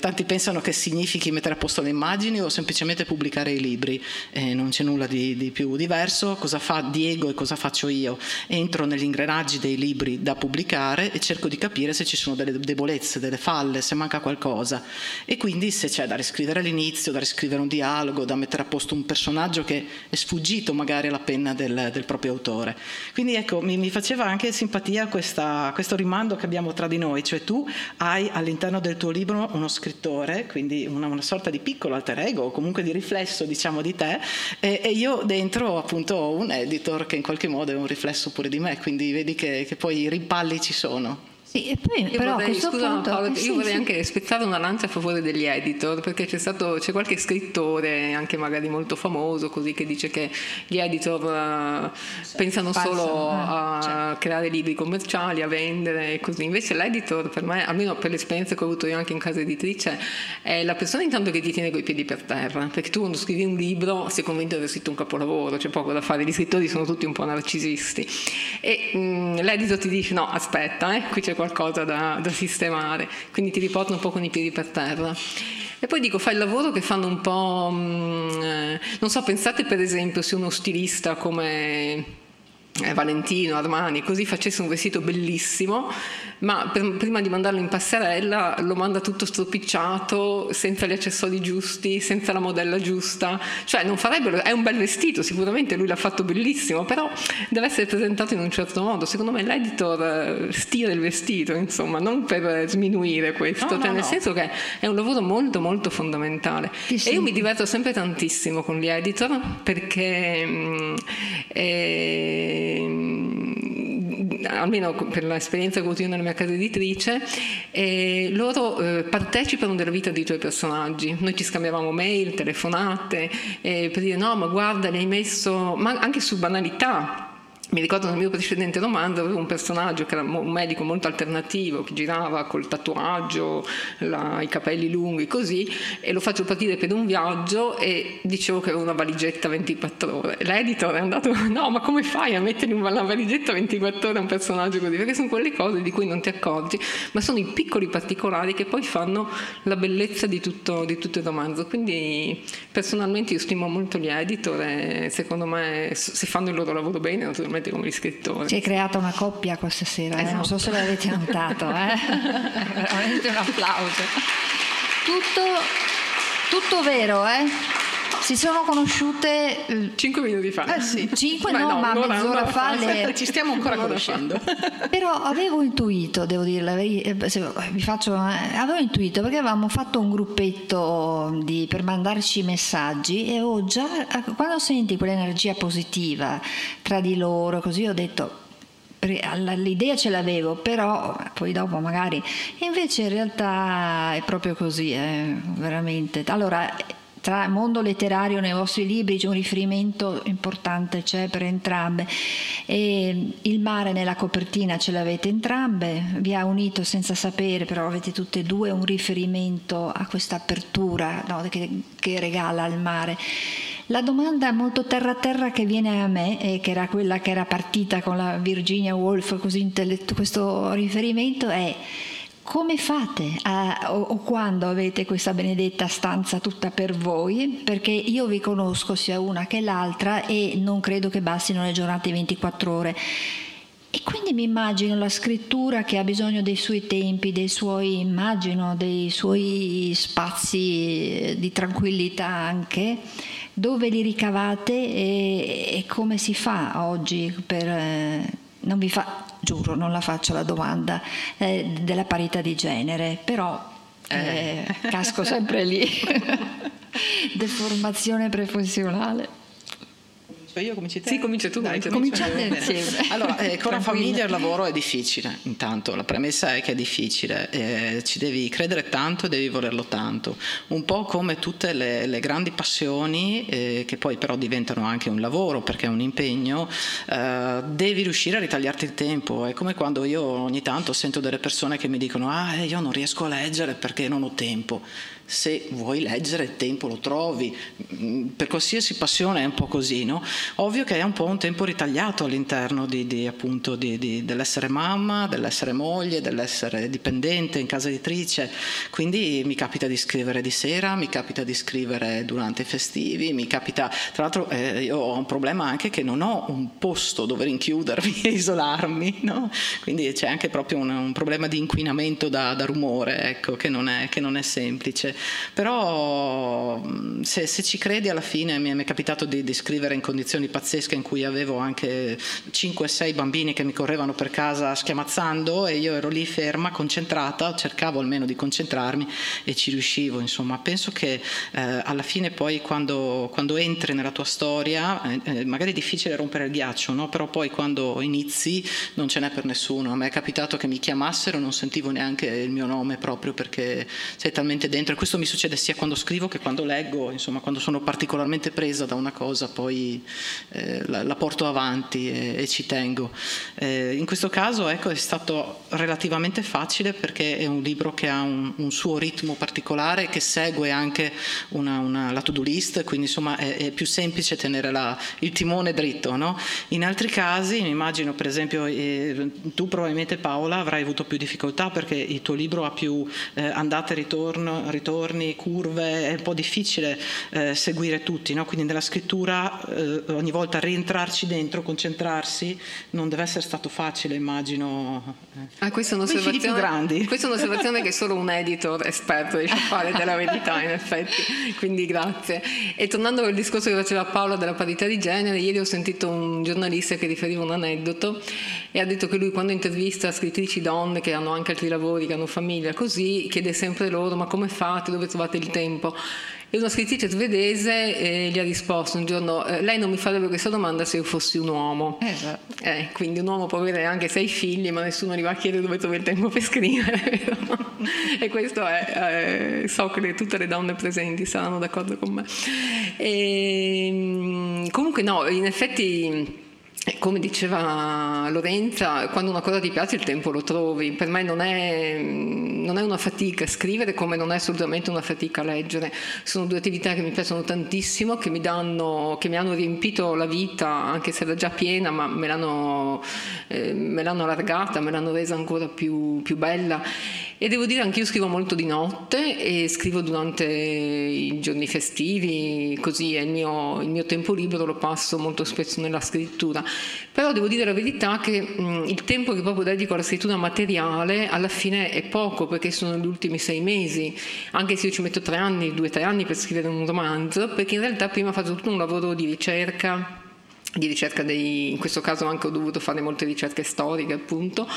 tanti pensano che significhi mettere a posto le immagini o semplicemente pubblicare i libri, e non c'è nulla di, di, più diverso. Cosa fa Diego e cosa faccio io? Entro negli ingranaggi dei libri da pubblicare e cerco di capire se ci sono delle debolezze, delle falle, se manca qualcosa e quindi se c'è da riscrivere all'inizio, da riscrivere un dialogo, da mettere a posto un personaggio che è sfuggito magari alla penna del, del proprio autore. Quindi ecco, mi, mi faceva anche simpatia questa, questo rimando che abbiamo tra di noi, cioè tu hai all'interno del tuo libro uno scrittore, quindi una, una sorta di piccolo alter ego o comunque di riflesso diciamo di te e, e, io dentro appunto ho un editor che in qualche modo è un riflesso pure di me, quindi vedi che, che poi i rimpalli ci sono. Sì, e poi io però vorrei, scusa, punto, Paolo, sì, io vorrei sì. anche spezzare una lancia a favore degli editor, perché c'è, stato, c'è qualche scrittore, anche magari molto famoso, così, che dice che gli editor uh, pensano Spazio, solo eh, a cioè. creare libri commerciali, a vendere e così. Invece l'editor, per me, almeno per l'esperienza che ho avuto io anche in casa editrice, è la persona intanto che ti tiene coi piedi per terra, perché tu quando scrivi un libro sei convinto di aver scritto un capolavoro, c'è poco da fare, gli scrittori sono tutti un po' narcisisti. E mh, mm, l'editor ti dice no, aspetta, eh, qui c'è qualcosa da da sistemare, quindi ti riporta un po' con i piedi per terra. E poi dico, fai il lavoro che fanno un po', mh, mm, eh, non so, pensate per esempio se uno stilista come eh, Valentino, Armani, così facesse un vestito bellissimo, ma per, prima di mandarlo in passerella lo manda tutto stropicciato, senza gli accessori giusti, senza la modella giusta, cioè non farebbero, è un bel vestito, sicuramente lui l'ha fatto bellissimo, però deve essere presentato in un certo modo, secondo me l'editor eh, stira il vestito, insomma, non per sminuire questo, no, cioè no, nel no. senso che è un lavoro molto molto fondamentale sì. e io mi diverto sempre tantissimo con gli editor perché mh, mm, eh, almeno per l'esperienza che ho avuto nella mia casa editrice, eh, loro eh, partecipano della vita dei tuoi personaggi. Noi ci scambiavamo mail, telefonate, eh, per dire no, ma guarda, li hai messo, ma anche su banalità mi ricordo nel mio precedente romanzo avevo un personaggio che era un medico molto alternativo che girava col tatuaggio, la, i capelli lunghi così e lo faccio partire per un viaggio e dicevo che aveva una valigetta 24 ore. L'editor è andato *laughs* no ma come fai a mettere in una valigetta 24 ore a un personaggio così? Perché sono quelle cose di cui non ti accorgi ma sono i piccoli particolari che poi fanno la bellezza di tutto, di tutto il romanzo. Quindi personalmente io stimo molto gli editor e secondo me se fanno il loro lavoro bene naturalmente sicuramente come scrittori. Si è creata una coppia questa sera, esatto. eh? non so se l'avete notato, eh? *laughs* veramente un applauso. Tutto, tutto vero, eh? Si sono conosciute eh, cinque minuti fa. Eh sì, cinque no, no, ma mezz'ora fa. Le... Ci stiamo ancora conoscendo. *laughs* Però avevo intuito, devo dire, eh, vi faccio, eh, avevo intuito perché avevamo fatto un gruppetto di, per mandarci messaggi e avevo già, quando senti quell'energia positiva tra di loro, così ho detto l'idea ce l'avevo, però poi dopo magari invece in realtà è proprio così, eh, veramente. Allora, tra mondo letterario nei vostri libri c'è un riferimento importante c'è per entrambe. E il mare nella copertina ce l'avete entrambe. Vi ha unito senza sapere però avete tutte e due un riferimento a questa apertura no, che, che regala il mare. La domanda molto terra terra che viene a me, e che era quella che era partita con la Virginia Woolf, questo riferimento, è come fate a, o, o, quando avete questa benedetta stanza tutta per voi? Perché io vi conosco sia una che l'altra e non credo che bastino le giornate 24 ore. E quindi mi immagino la scrittura che ha bisogno dei suoi tempi, dei suoi, immagino, dei suoi spazi di tranquillità anche dove li ricavate e, e come si fa oggi per... Non vi fa, giuro, non la faccio la domanda eh, della parità di genere, però eh, eh. casco sempre lì. *laughs* Deformazione professionale. Io cominci te? Sì, comincia tu. Dai, insieme. *laughs* Allora, eh, con la famiglia il lavoro è difficile, intanto. La premessa è che è difficile, eh, ci devi credere tanto e devi volerlo tanto, un po' come tutte le, le grandi passioni eh, che poi però diventano anche un lavoro perché è un impegno, eh, devi riuscire a ritagliarti il tempo, è come quando io ogni tanto sento delle persone che mi dicono ah eh, io non riesco a leggere perché non ho tempo se vuoi leggere il tempo lo trovi, mm, per qualsiasi passione è un po' così, no? Ovvio che è un po' un tempo ritagliato all'interno di, di, appunto, di, dell'essere mamma, dell'essere moglie, dell'essere dipendente in casa editrice, quindi mi capita di scrivere di sera, mi capita di scrivere durante i festivi, mi capita, tra l'altro eh, io ho un problema anche che non ho un posto dove rinchiudermi e *laughs* isolarmi, no? quindi c'è anche proprio un, un problema di inquinamento da, da rumore, ecco, che non, è, che non è semplice però se, se, ci credi alla fine mi è capitato di, di, scrivere in condizioni pazzesche in cui avevo anche 5-6 bambini che mi correvano per casa schiamazzando e io ero lì ferma, concentrata, cercavo almeno di concentrarmi e ci riuscivo, insomma penso che eh, alla fine poi quando, quando, entri nella tua storia, eh, eh, magari è difficile rompere il ghiaccio, no? però poi quando inizi non ce n'è per nessuno, a me è capitato che mi chiamassero e non sentivo neanche il mio nome proprio perché sei talmente dentro. Questo mi succede sia quando scrivo che quando leggo, insomma, quando sono particolarmente presa da una cosa poi eh, la, la, porto avanti e, e ci tengo. Eh, in questo caso ecco, è stato relativamente facile perché è un libro che ha un, un suo ritmo particolare, che segue anche una, una, la to-do list, quindi insomma è, è più semplice tenere la, il timone dritto. No? In altri casi, mi immagino per esempio, eh, tu probabilmente Paola avrai avuto più difficoltà perché il tuo libro ha più eh, andate e ritorno, ritorno contorni, curve, è un po' difficile eh, seguire tutti, no? quindi nella scrittura eh, ogni volta rientrarci dentro, concentrarsi, non deve essere stato facile, immagino. Ah, questa, è un'osservazione, questa è un'osservazione che solo un editor esperto riesce a fare della verità, in effetti, quindi grazie. E tornando al discorso che faceva Paola della parità di genere, ieri ho sentito un giornalista che riferiva un aneddoto e ha detto che lui quando intervista scrittrici donne che hanno anche altri lavori, che hanno famiglia, così, chiede sempre loro ma come fate? Dove trovate il tempo? E una scrittrice svedese eh, gli ha risposto un giorno, eh, lei non mi farebbe questa domanda se io fossi un uomo. Esatto. Eh, quindi un uomo può avere anche sei figli, ma nessuno gli va a chiedere dove trova il tempo per scrivere. *laughs* e questo è, eh, so che tutte le donne presenti saranno d'accordo con me. E, ehm, comunque no, in effetti come diceva Lorenza, quando una cosa ti piace il tempo lo trovi. Per me non è, non è, una fatica scrivere come non è assolutamente una fatica leggere. Sono due attività che mi piacciono tantissimo, che mi, danno, che mi hanno riempito la vita, anche se era già piena, ma me l'hanno, eh, me l'hanno allargata, me l'hanno resa ancora più, più bella. E devo dire anche io scrivo molto di notte e scrivo durante i giorni festivi, così il mio, il mio tempo libero lo passo molto spesso nella scrittura. Però devo dire la verità che mh, il tempo che proprio dedico alla scrittura materiale alla fine è poco perché sono gli ultimi sei mesi, anche se io ci metto tre anni, due o tre anni per scrivere un romanzo, perché in realtà prima faccio tutto un lavoro di ricerca di ricerca dei, in questo caso anche ho dovuto fare molte ricerche storiche appunto,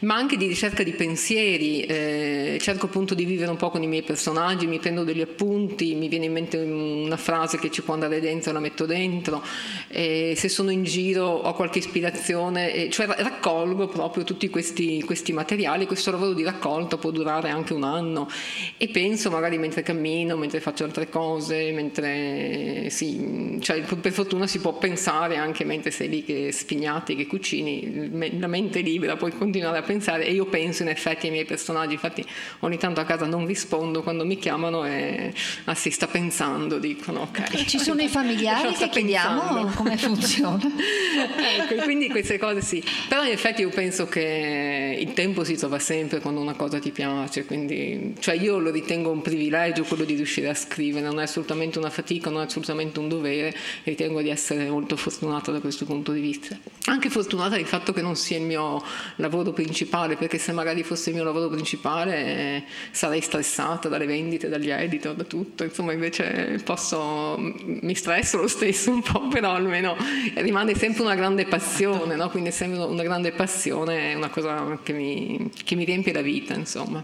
ma anche di ricerca di pensieri, eh, cerco appunto di vivere un po' con i miei personaggi, mi prendo degli appunti, mi viene in mente una frase che ci può andare dentro, la metto dentro, eh, se sono in giro ho qualche ispirazione, eh, cioè raccolgo proprio tutti questi, questi materiali, questo lavoro di raccolta può durare anche un anno e penso magari mentre cammino, mentre faccio altre cose, mentre sì, cioè, per fortuna si può pensare anche mentre sei lì che spignati, che cucini, la mente libera, puoi continuare a pensare e io penso in effetti ai miei personaggi, infatti ogni tanto a casa non rispondo quando mi chiamano e ah, si sta pensando, dicono ok. Ci sono i familiari *laughs* che chiediamo come funziona. *laughs* ecco, quindi queste cose sì, però in effetti io penso che il tempo si trova sempre quando una cosa ti piace, quindi cioè io lo ritengo un privilegio quello di riuscire a scrivere, non è assolutamente una fatica, non è assolutamente un dovere, ritengo di essere molto fortunata fortunata da questo punto di vista. Anche fortunata del fatto che non sia il mio lavoro principale, perché se magari fosse il mio lavoro principale eh, sarei stressata dalle vendite, dagli editor, da tutto. Insomma, invece posso, mi stresso lo stesso un po', però almeno rimane sempre una grande passione, no? quindi è sempre una grande passione, è una cosa che mi, che mi riempie la vita, insomma.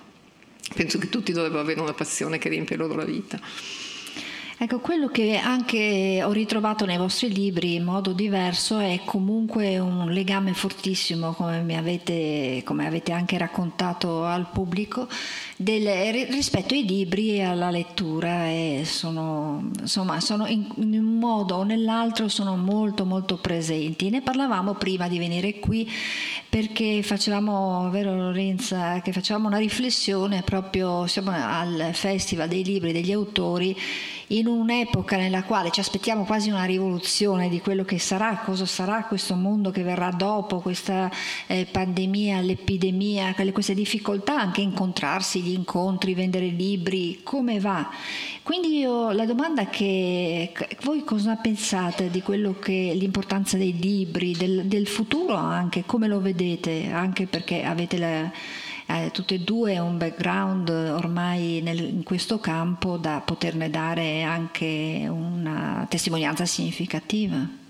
Penso che tutti dovrebbero avere una passione che riempie loro la vita. Ecco, quello che anche ho ritrovato nei vostri libri in modo diverso è comunque un legame fortissimo, come, avete, come avete, anche raccontato al pubblico, del, rispetto ai libri e alla lettura. E sono, insomma, sono in, in, un modo o nell'altro sono molto molto presenti. Ne parlavamo prima di venire qui perché facevamo, vero Lorenza, che facevamo una riflessione proprio, siamo al Festival dei Libri degli Autori in un'epoca nella quale ci aspettiamo quasi una rivoluzione di quello che sarà, cosa sarà questo mondo che verrà dopo questa eh, pandemia, l'epidemia, queste difficoltà anche incontrarsi, gli incontri, vendere libri, come va? Quindi io, la domanda che voi cosa pensate di quello che l'importanza dei libri, del, del futuro anche, come lo vedete, anche perché avete la eh, tutte e due un background ormai nel, in questo campo da poterne dare anche una testimonianza significativa.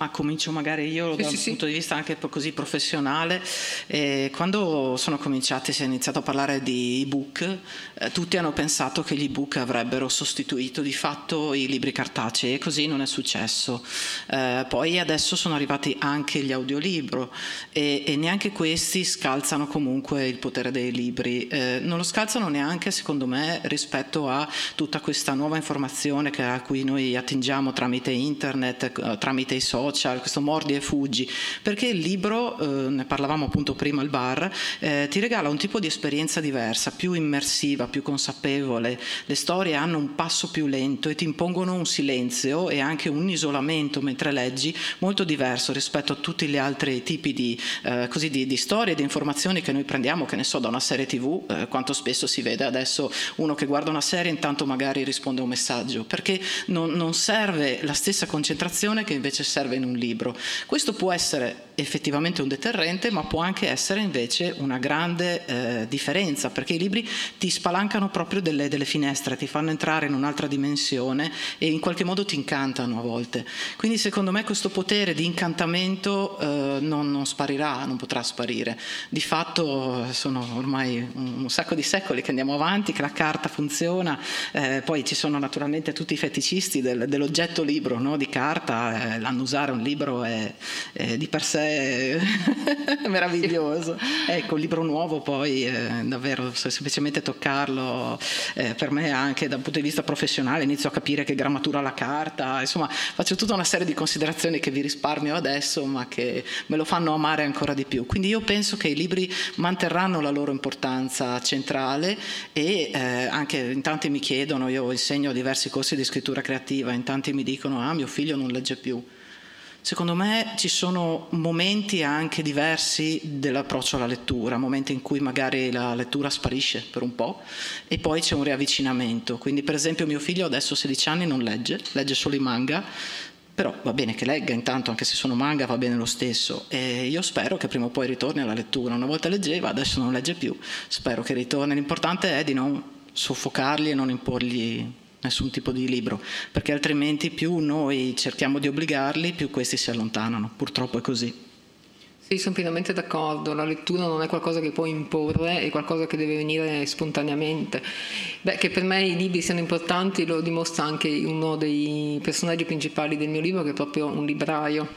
Ma comincio magari io sì, dal sì, punto sì. di vista anche così professionale. Eh, quando sono cominciati, si è iniziato a parlare di ebook, eh, tutti hanno pensato che gli ebook avrebbero sostituito di fatto i libri cartacei e così non è successo. Eh, poi adesso sono arrivati anche gli audiolibro e, e, neanche questi scalzano comunque il potere dei libri. Eh, non lo scalzano neanche, secondo me, rispetto a tutta questa nuova informazione che, a cui noi attingiamo tramite internet, eh, tramite i social social, questo mordi e fuggi, perché il libro, eh, ne parlavamo appunto prima al bar, eh, ti regala un tipo di esperienza diversa, più immersiva, più consapevole, le storie hanno un passo più lento e ti impongono un silenzio e anche un isolamento mentre leggi molto diverso rispetto a tutti gli altri tipi di, eh, così, di, di storie, di informazioni che noi prendiamo, che ne so, da una serie tv, eh, quanto spesso si vede adesso uno che guarda una serie intanto magari risponde a un messaggio, perché non, non serve la stessa concentrazione che invece serve in un libro. Questo può essere effettivamente un deterrente, ma può anche essere invece una grande eh, differenza, perché i libri ti spalancano proprio delle, delle, finestre, ti fanno entrare in un'altra dimensione e in qualche modo ti incantano a volte. Quindi secondo me questo potere di incantamento eh, non, non, sparirà, non potrà sparire. Di fatto sono ormai un, un, sacco di secoli che andiamo avanti, che la carta funziona, eh, poi ci sono naturalmente tutti i feticisti del, dell'oggetto libro no? di carta, eh, l'hanno usare un libro è, è di per sé *laughs* meraviglioso. Ecco, un libro nuovo poi, eh, davvero, semplicemente toccarlo, eh, per me anche dal punto di vista professionale inizio a capire che grammatura la carta, insomma faccio tutta una serie di considerazioni che vi risparmio adesso, ma che me lo fanno amare ancora di più. Quindi io penso che i libri manterranno la loro importanza centrale e eh, anche in tanti mi chiedono, io insegno diversi corsi di scrittura creativa, in tanti mi dicono ah mio figlio non legge più. Secondo me ci sono momenti anche diversi dell'approccio alla lettura, momenti in cui magari la lettura sparisce per un po' e poi c'è un riavvicinamento. Quindi per esempio mio figlio adesso a 16 anni non legge, legge solo i manga, però va bene che legga intanto, anche se sono manga va bene lo stesso. E io spero che prima o poi ritorni alla lettura. Una volta leggeva, adesso non legge più. Spero che ritorni. L'importante è di non soffocarli e non imporgli nessun tipo di libro, perché altrimenti più noi cerchiamo di obbligarli, più questi si allontanano. Purtroppo è così. Sì, sono pienamente d'accordo, la lettura non è qualcosa che puoi imporre, è qualcosa che deve venire spontaneamente. Beh, che per me i libri siano importanti lo dimostra anche uno dei personaggi principali del mio libro che è proprio un libraio.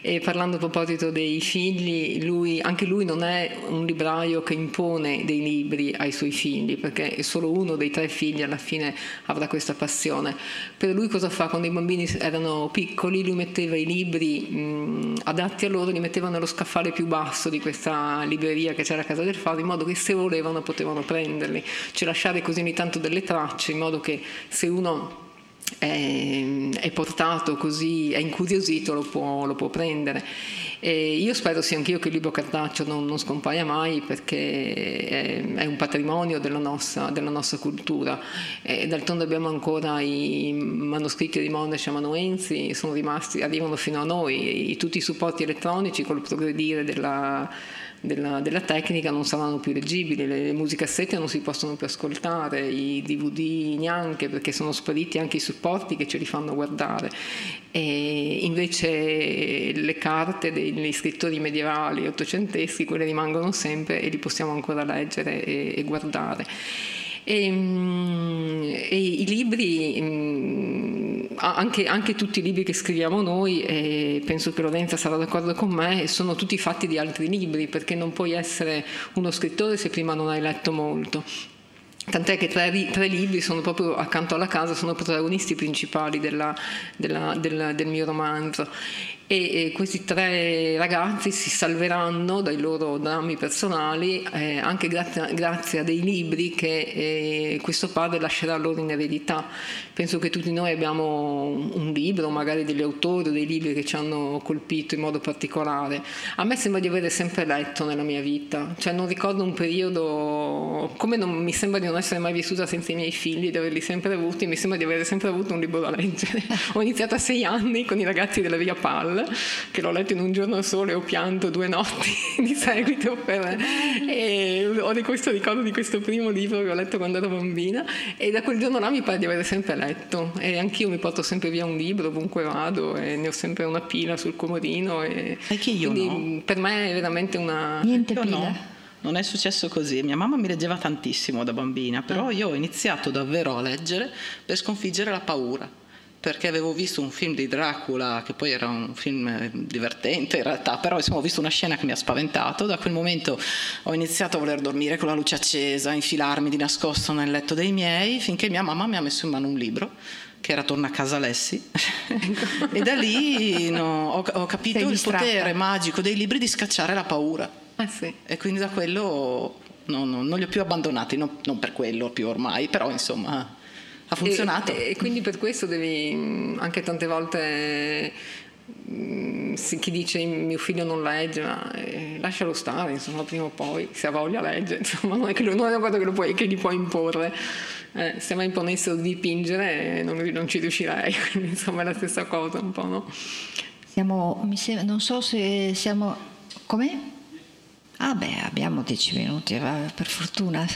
E parlando a proposito dei figli, lui, anche lui non è un libraio che impone dei libri ai suoi figli, perché solo uno dei tre figli alla fine avrà questa passione. Per lui cosa fa? Quando i bambini erano piccoli, lui metteva i libri mh, adatti a loro, li metteva nello scaffale scaffale più basso di questa libreria che c'era a casa del Fado, in modo che se volevano potevano prenderli, cioè lasciare così ogni tanto delle tracce, in modo che se uno è, è portato così, è incuriosito, lo può, lo può prendere. E io spero sì anch'io che il libro cartaceo non, non scompaia mai perché è, è un patrimonio della nostra, della nostra cultura. E d'altronde abbiamo ancora i manoscritti di Monaci e Amanuensi, sono rimasti, arrivano fino a noi, e tutti i supporti elettronici col progredire della della, della, tecnica non saranno più leggibili, le, le musicassette non si possono più ascoltare, i DVD neanche perché sono spariti anche i supporti che ce li fanno guardare. E invece le carte degli scrittori medievali, ottocenteschi, quelle rimangono sempre e li possiamo ancora leggere e, e guardare. E, mm, e, i libri, mm, anche, anche, tutti i libri che scriviamo noi, e penso che Lorenza sarà d'accordo con me, sono tutti fatti di altri libri, perché non puoi essere uno scrittore se prima non hai letto molto. Tant'è che tre, tre, libri sono proprio accanto alla casa, sono protagonisti principali della, della, del, del, mio romanzo e, questi tre ragazzi si salveranno dai loro drammi personali eh, anche grazie, grazie, a dei libri che eh, questo padre lascerà loro in eredità. Penso che tutti noi abbiamo un libro, magari degli autori o dei libri che ci hanno colpito in modo particolare. A me sembra di avere sempre letto nella mia vita, cioè non ricordo un periodo, come non, mi sembra di non essere mai vissuta senza i miei figli, di averli sempre avuti, mi sembra di avere sempre avuto un libro da leggere. *laughs* Ho iniziato a sei anni con i ragazzi della Via Pal che l'ho letto in un giorno solo e ho pianto due notti *laughs* di seguito per, e ho di questo ricordo di questo primo libro che ho letto quando ero bambina e da quel giorno là mi pare di aver sempre letto e anch'io mi porto sempre via un libro ovunque vado e ne ho sempre una pila sul comodino e che io no. per me è veramente una niente io pila no. Non è successo così. Mia mamma mi leggeva tantissimo da bambina, però ah. io ho iniziato davvero a leggere per sconfiggere la paura perché avevo visto un film di Dracula, che poi era un film eh, divertente in realtà, però insomma ho visto una scena che mi ha spaventato, da quel momento ho iniziato a voler dormire con la luce accesa, infilarmi di nascosto nel letto dei miei, finché mia mamma mi ha messo in mano un libro che era Torna a casa Alessi e da lì no, ho, ho, capito il potere magico dei libri di scacciare la paura. Ah, sì. e quindi da quello no, no, non li ho più abbandonati, non per quello più ormai, però insomma ha funzionato. E, e, quindi per questo devi mm, anche tante volte mm, chi dice mio figlio non legge, ma eh, lascialo stare, insomma, prima o poi, se ha voglia legge, *laughs* insomma, non è, che lui, non è una cosa che, lo puoi, che gli puoi imporre. Eh, se mi imponessero di dipingere non, non, ci riuscirei, *laughs* quindi insomma è la stessa cosa un po', no? Siamo, sembra, non so se siamo... Come? Ah beh, abbiamo dieci minuti, per fortuna.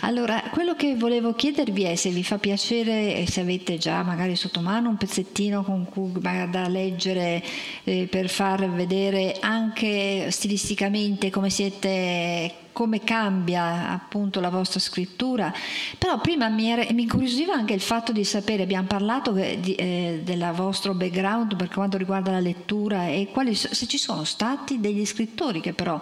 Allora, quello che volevo chiedervi è se vi fa piacere e se avete già magari sotto mano un pezzettino con cui da leggere eh, per far vedere anche stilisticamente come siete come cambia appunto la vostra scrittura, però prima mi, era, mi incuriosiva anche il fatto di sapere, abbiamo parlato di, eh, del vostro background per quanto riguarda la lettura e quali, se ci sono stati degli scrittori che però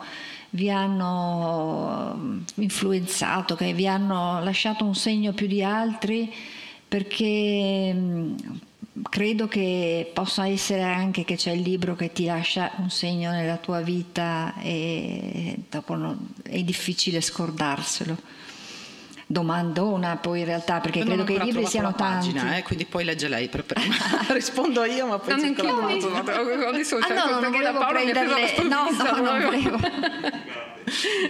vi hanno mm, influenzato, che vi hanno lasciato un segno più di altri, perché mm, credo che possa essere anche che c'è il libro che ti lascia un segno nella tua vita e dopo non, è difficile scordarselo. Domandona poi in realtà perché credo che i libri siano tanti. Pagina, eh, quindi poi legge lei per prima. *laughs* Rispondo io ma poi non cerco la Adesso ah, no, non volevo prenderle. No, no, non volevo. *laughs*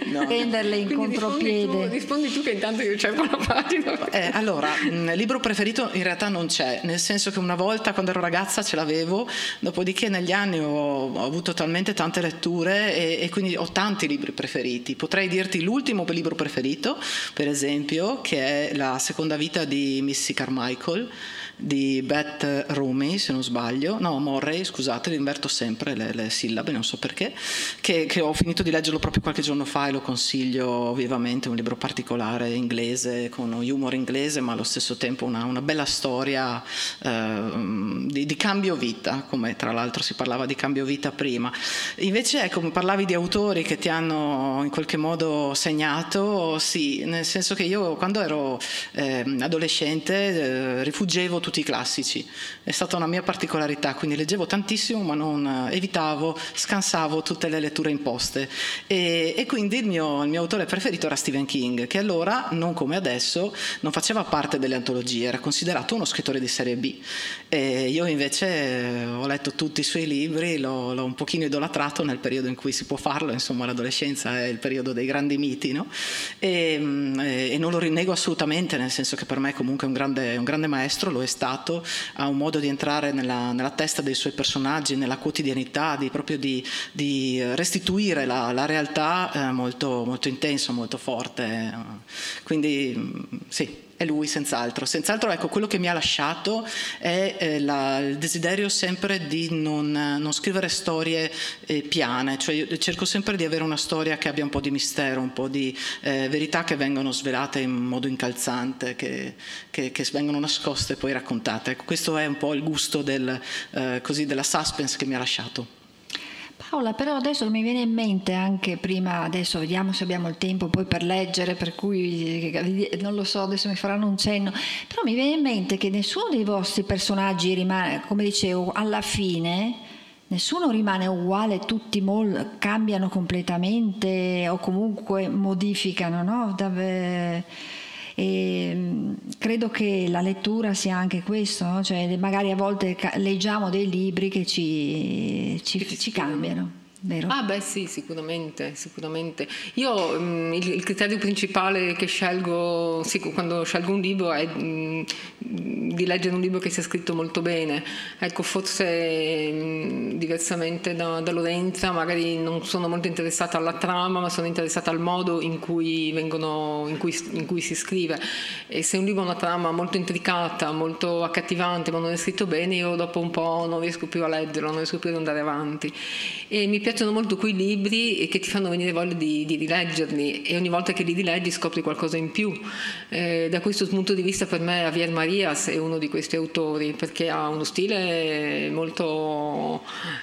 no. prenderle in Quindi contropiede. Rispondi tu, rispondi tu, che intanto io cerco la pagina. Eh, allora, il libro preferito in realtà non c'è, nel senso che una volta quando ero ragazza ce l'avevo, dopodiché negli anni ho, ho avuto talmente tante letture e, e, quindi ho tanti libri preferiti. Potrei dirti l'ultimo libro preferito, per esempio, che è La seconda vita di Missy Carmichael di Beth Rumi, se non sbaglio, no, Morray, scusate, inverto sempre le, le sillabe, non so perché, che, che, ho finito di leggerlo proprio qualche giorno fa e lo consiglio vivamente, un libro particolare inglese, con humor inglese, ma allo stesso tempo una, una bella storia eh, di, di, cambio vita, come tra l'altro si parlava di cambio vita prima. Invece, ecco, parlavi di autori che ti hanno in qualche modo segnato, sì, nel senso che io quando ero eh, adolescente eh, rifuggevo tutti i classici. È stata una mia particolarità, quindi leggevo tantissimo ma non eh, evitavo, scansavo tutte le letture imposte. E, e quindi il mio, il mio, autore preferito era Stephen King, che allora, non come adesso, non faceva parte delle antologie, era considerato uno scrittore di serie B. E io invece eh, ho letto tutti i suoi libri, l'ho, l'ho un pochino idolatrato nel periodo in cui si può farlo, insomma l'adolescenza è il periodo dei grandi miti, no? e, mm, e, non lo rinnego assolutamente, nel senso che per me comunque è un grande, un grande maestro, lo è stato, ha un modo di entrare nella, nella testa dei suoi personaggi, nella quotidianità, di, proprio di, di restituire la, la realtà eh, molto, molto intenso, molto forte. Quindi mm, sì è lui senz'altro. Senz'altro ecco, quello che mi ha lasciato è eh, la, il desiderio sempre di non, non scrivere storie eh, piane, cioè cerco sempre di avere una storia che abbia un po' di mistero, un po' di eh, verità che vengono svelate in modo incalzante, che, che, che vengono nascoste e poi raccontate. Ecco, questo è un po' il gusto del, eh, così, della suspense che mi ha lasciato. Paola, però adesso mi viene in mente anche prima, adesso vediamo se abbiamo il tempo poi per leggere, per cui eh, non lo so, adesso mi faranno un cenno, però mi viene in mente che nessuno dei vostri personaggi rimane, come dicevo, alla fine nessuno rimane uguale, tutti mol- cambiano completamente o comunque modificano, no? Dave e mm, credo che la lettura sia anche questo, no? cioè magari a volte leggiamo dei libri che ci, ci, ci cambiano. Vero? Ah beh sì, sicuramente, sicuramente. Io mh, mm, il, il, criterio principale che scelgo sì, quando scelgo un libro è mh, mm, di leggere un libro che sia scritto molto bene. Ecco, forse mh, diversamente da, da, Lorenza, magari non sono molto interessata alla trama, ma sono interessata al modo in cui, vengono, in cui, in cui si scrive. E se un libro ha una trama molto intricata, molto accattivante, ma non è scritto bene, io dopo un po' non riesco più a leggerlo, non riesco più ad andare avanti. E mi piacciono molto quei libri che ti fanno venire voglia di, di rileggerli e ogni volta che li rileggi scopri qualcosa in più. Eh, da questo punto di vista per me Javier Marias è uno di questi autori perché ha uno stile molto,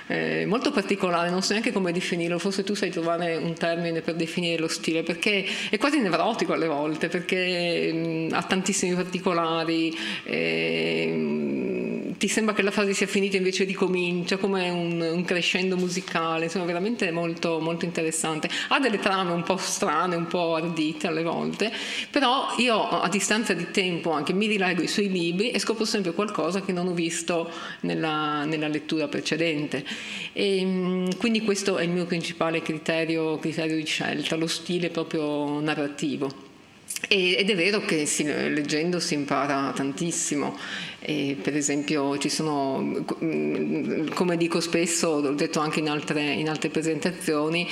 eh, molto particolare, non so neanche come definirlo, forse tu sai trovare un termine per definire lo stile perché è quasi nevrotico alle volte perché mh, ha tantissimi particolari. Eh, ti sembra che la frase sia finita invece ricomincia come un, un crescendo musicale insomma veramente molto, molto interessante. Ha delle trame un po' strane, un po' ardite alle volte, però io a distanza di tempo anche mi rileggo i suoi libri e scopro sempre qualcosa che non ho visto nella, nella lettura precedente. E, mm, quindi questo è il mio principale criterio, criterio di scelta, lo stile proprio narrativo. Ed è vero che leggendo si impara tantissimo, e per esempio ci sono, come dico spesso, l'ho detto anche in altre, in altre presentazioni,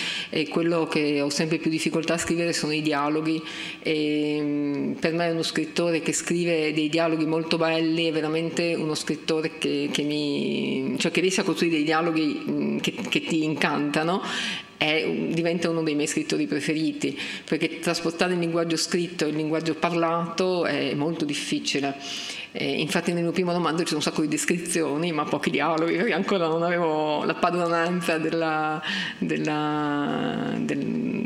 quello che ho sempre più difficoltà a scrivere sono i dialoghi. E per me uno scrittore che scrive dei dialoghi molto belli è veramente uno scrittore che, che, mi, cioè che riesce a costruire dei dialoghi che, che ti incantano è, diventa uno dei miei scrittori preferiti, perché trasportare il linguaggio scritto e il linguaggio parlato è molto difficile. E infatti nel mio primo romanzo c'è un sacco di descrizioni, ma pochi dialoghi, perché ancora non avevo la padronanza della, della, del,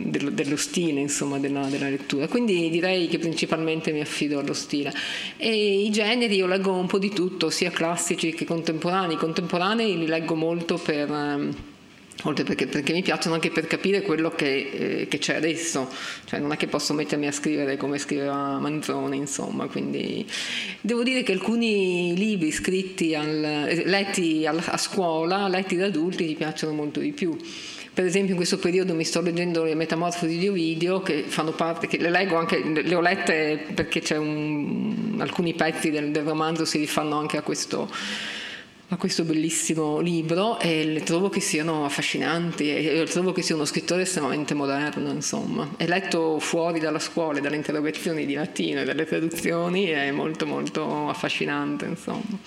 del, dello stile, insomma, della, della, lettura. Quindi direi che principalmente mi affido allo stile. E i generi io leggo un po' di tutto, sia classici che contemporanei. I contemporanei li leggo molto per oltre perché, perché, mi piacciono anche per capire quello che, eh, che, c'è adesso, cioè non è che posso mettermi a scrivere come scriveva Manzoni, insomma, quindi devo dire che alcuni libri scritti al, letti a scuola, letti da adulti, mi piacciono molto di più. Per esempio in questo periodo mi sto leggendo le Metamorfosi di Ovidio che fanno parte, che le leggo anche, le ho lette perché un, alcuni pezzi del, del romanzo si rifanno anche a questo a questo bellissimo libro e le trovo che siano affascinanti e trovo che sia uno scrittore estremamente moderno, insomma. È letto fuori dalla scuola, dalle interrogazioni di latino e dalle traduzioni, è molto molto affascinante, insomma.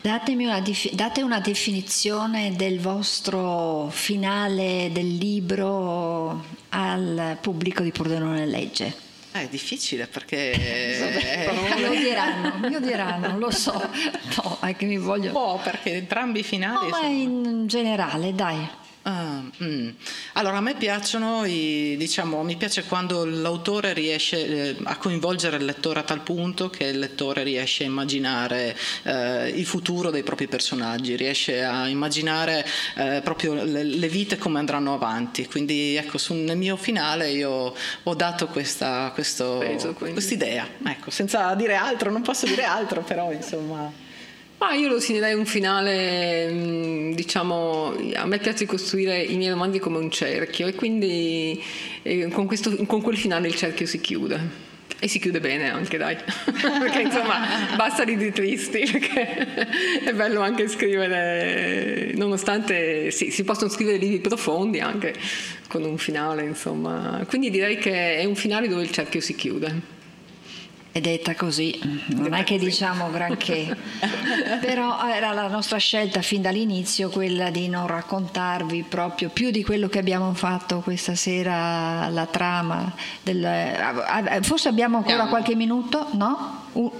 Datemi una, date una definizione del vostro finale del libro al pubblico di Pordenone Legge. Eh, è difficile perché... Vabbè, eh, lo *laughs* diranno, mi odieranno, lo so. No, è che mi voglio... Oh, perché entrambi i finali... No, ma in generale, dai. Ah, mm. Allora a me piacciono i, diciamo, mi piace quando l'autore riesce eh, a coinvolgere il lettore a tal punto che il lettore riesce a immaginare eh, il futuro dei propri personaggi, riesce a immaginare eh, proprio le, le, vite come andranno avanti. Quindi ecco, su, nel mio finale io ho dato questa idea, ecco, senza dire altro, non posso dire altro, però insomma. Ma io lo segnerei un finale, mm, diciamo, a me piace costruire i miei romanzi come un cerchio e quindi eh, con, questo, con quel finale il cerchio si chiude. E si chiude bene anche, dai, *laughs* perché insomma basta ridi tristi, perché è bello anche scrivere, nonostante sì, si possono scrivere libri profondi anche con un finale, insomma. Quindi direi che è un finale dove il cerchio si chiude. È detta così, non è che diciamo granché, però era la nostra scelta fin dall'inizio quella di non raccontarvi proprio più di quello che abbiamo fatto questa sera, la trama. Del, forse abbiamo ancora abbiamo. qualche minuto, no? Uh,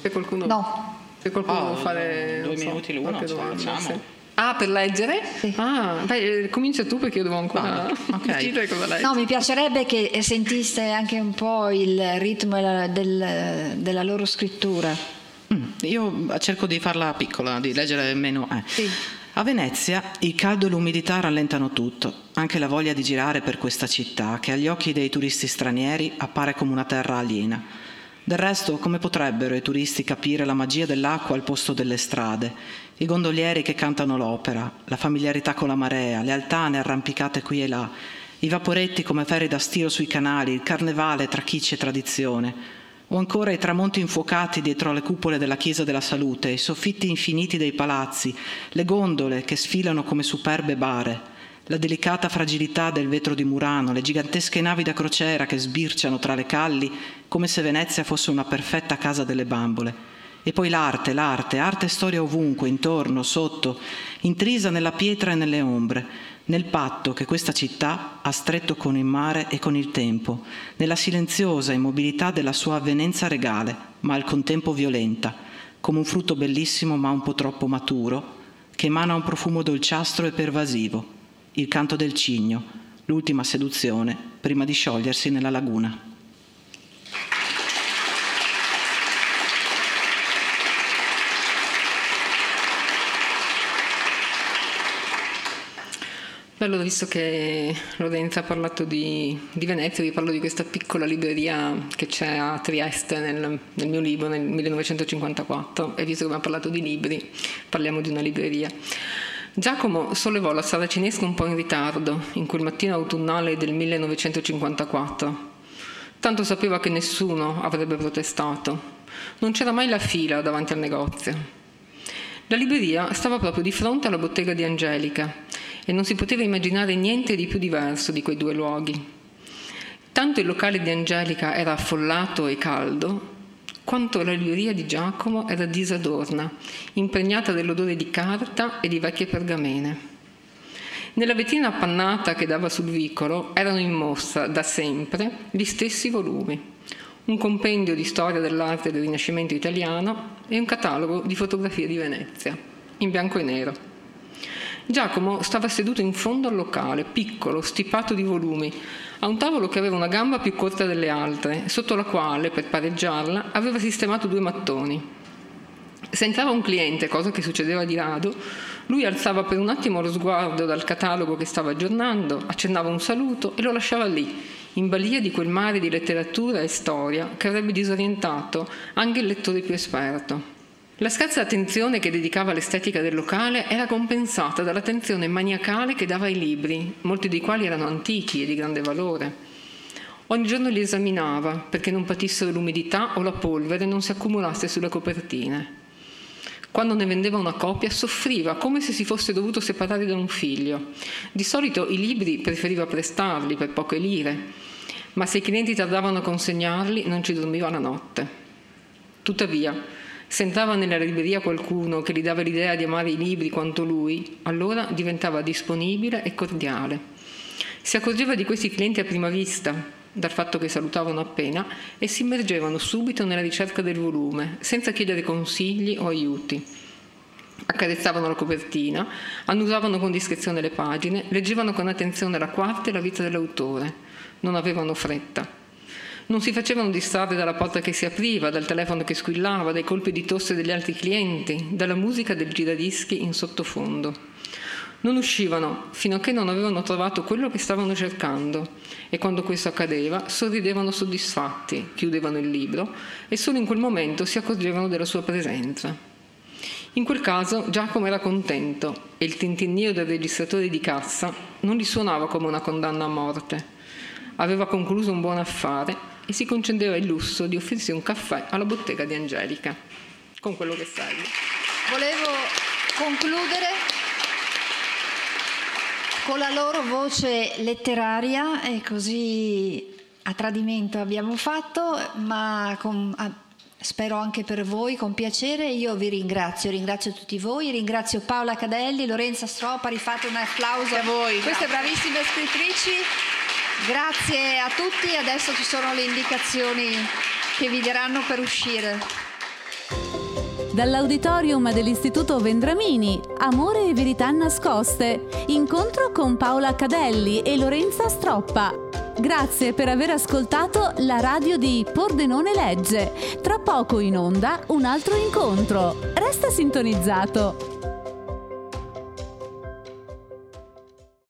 se qualcuno, no. Se qualcuno oh, vuole fare due minuti l'uno, ce la facciamo. Ah, per leggere? Sì. Ah, beh, comincia tu perché io devo ancora *laughs* okay. decidere cosa. No, mi piacerebbe che sentiste anche un po' il ritmo del, della loro scrittura. Mm, io cerco di farla piccola, di leggere meno. Eh. Sì. A Venezia il caldo e l'umidità rallentano tutto, anche la voglia di girare per questa città che agli occhi dei turisti stranieri appare come una terra aliena. Del resto, come potrebbero i turisti capire la magia dell'acqua al posto delle strade, i gondolieri che cantano l'opera, la familiarità con la marea, le altane arrampicate qui e là, i vaporetti come ferri da stiro sui canali, il carnevale tra kitsch e tradizione, o ancora i tramonti infuocati dietro le cupole della Chiesa della Salute, i soffitti infiniti dei palazzi, le gondole che sfilano come superbe bare, la delicata fragilità del vetro di Murano, le gigantesche navi da crociera che sbirciano tra le calli come se Venezia fosse una perfetta casa delle bambole e poi l'arte, l'arte, arte e storia ovunque, intorno, sotto, intrisa nella pietra e nelle ombre, nel patto che questa città ha stretto con il mare e con il tempo, nella silenziosa immobilità della sua avvenenza regale, ma al contempo violenta, come un frutto bellissimo ma un po' troppo maturo, che emana un profumo dolciastro e pervasivo, il canto del cigno, l'ultima seduzione prima di sciogliersi nella laguna. Bello, visto che Lorenza ha parlato di, di, Venezia, vi parlo di questa piccola libreria che c'è a Trieste nel, nel, mio libro nel 1954 e visto che abbiamo parlato di libri, parliamo di una libreria. Giacomo sollevò la saracinesca un po' in ritardo, in quel mattino autunnale del 1954. Tanto sapeva che nessuno avrebbe protestato. Non c'era mai la fila davanti al negozio. La libreria stava proprio di fronte alla bottega di Angelica e non si poteva immaginare niente di più diverso di quei due luoghi. Tanto il locale di Angelica era affollato e caldo, quanto la libreria di Giacomo era disadorna, impregnata dell'odore di carta e di vecchie pergamene. Nella vetrina appannata che dava sul vicolo erano in mostra da sempre gli stessi volumi, un compendio di storia dell'arte del Rinascimento italiano e un catalogo di fotografie di Venezia, in bianco e nero. Giacomo stava seduto in fondo al locale, piccolo, stipato di volumi, a un tavolo che aveva una gamba più corta delle altre, sotto la quale, per pareggiarla, aveva sistemato due mattoni. Se entrava un cliente, cosa che succedeva di rado, lui alzava per un attimo lo sguardo dal catalogo che stava aggiornando, accennava un saluto e lo lasciava lì, in balia di quel mare di letteratura e storia che avrebbe disorientato anche il lettore più esperto. La scarsa attenzione che dedicava all'estetica del locale era compensata dall'attenzione maniacale che dava ai libri, molti dei quali erano antichi e di grande valore. Ogni giorno li esaminava perché non patissero l'umidità o la polvere non si accumulasse sulle copertine. Quando ne vendeva una copia soffriva come se si fosse dovuto separare da un figlio. Di solito i libri preferiva prestarli per poche lire, ma se i clienti tardavano a consegnarli non ci dormiva la notte. Tuttavia, se entrava nella libreria qualcuno che gli dava l'idea di amare i libri quanto lui, allora diventava disponibile e cordiale. Si accorgeva di questi clienti a prima vista, dal fatto che salutavano appena, e si immergevano subito nella ricerca del volume, senza chiedere consigli o aiuti. Accarezzavano la copertina, annusavano con discrezione le pagine, leggevano con attenzione la quarta e la vita dell'autore. Non avevano fretta. Non si facevano distrarre dalla porta che si apriva, dal telefono che squillava, dai colpi di tosse degli altri clienti, dalla musica del giradischi in sottofondo. Non uscivano fino a che non avevano trovato quello che stavano cercando e quando questo accadeva sorridevano soddisfatti, chiudevano il libro e solo in quel momento si accorgevano della sua presenza. In quel caso Giacomo era contento e il tintinnio del registratore di cassa non gli suonava come una condanna a morte. Aveva concluso un buon affare e si concedeva il lusso di offrirsi un caffè alla bottega di Angelica, con quello che serve. Volevo concludere con la loro voce letteraria e così a tradimento abbiamo fatto, ma con, a, spero anche per voi, con piacere. Io vi ringrazio, ringrazio tutti voi, ringrazio Paola Cadelli, Lorenza Stroppa, rifate un applauso a voi. Queste bravissime scrittrici. Grazie a tutti, adesso ci sono le indicazioni che vi daranno per uscire. Dall'auditorium dell'Istituto Vendramini, Amore e Verità Nascoste, incontro con Paola Cadelli e Lorenza Stroppa. Grazie per aver ascoltato la radio di Pordenone Legge. Tra poco in onda un altro incontro. Resta sintonizzato.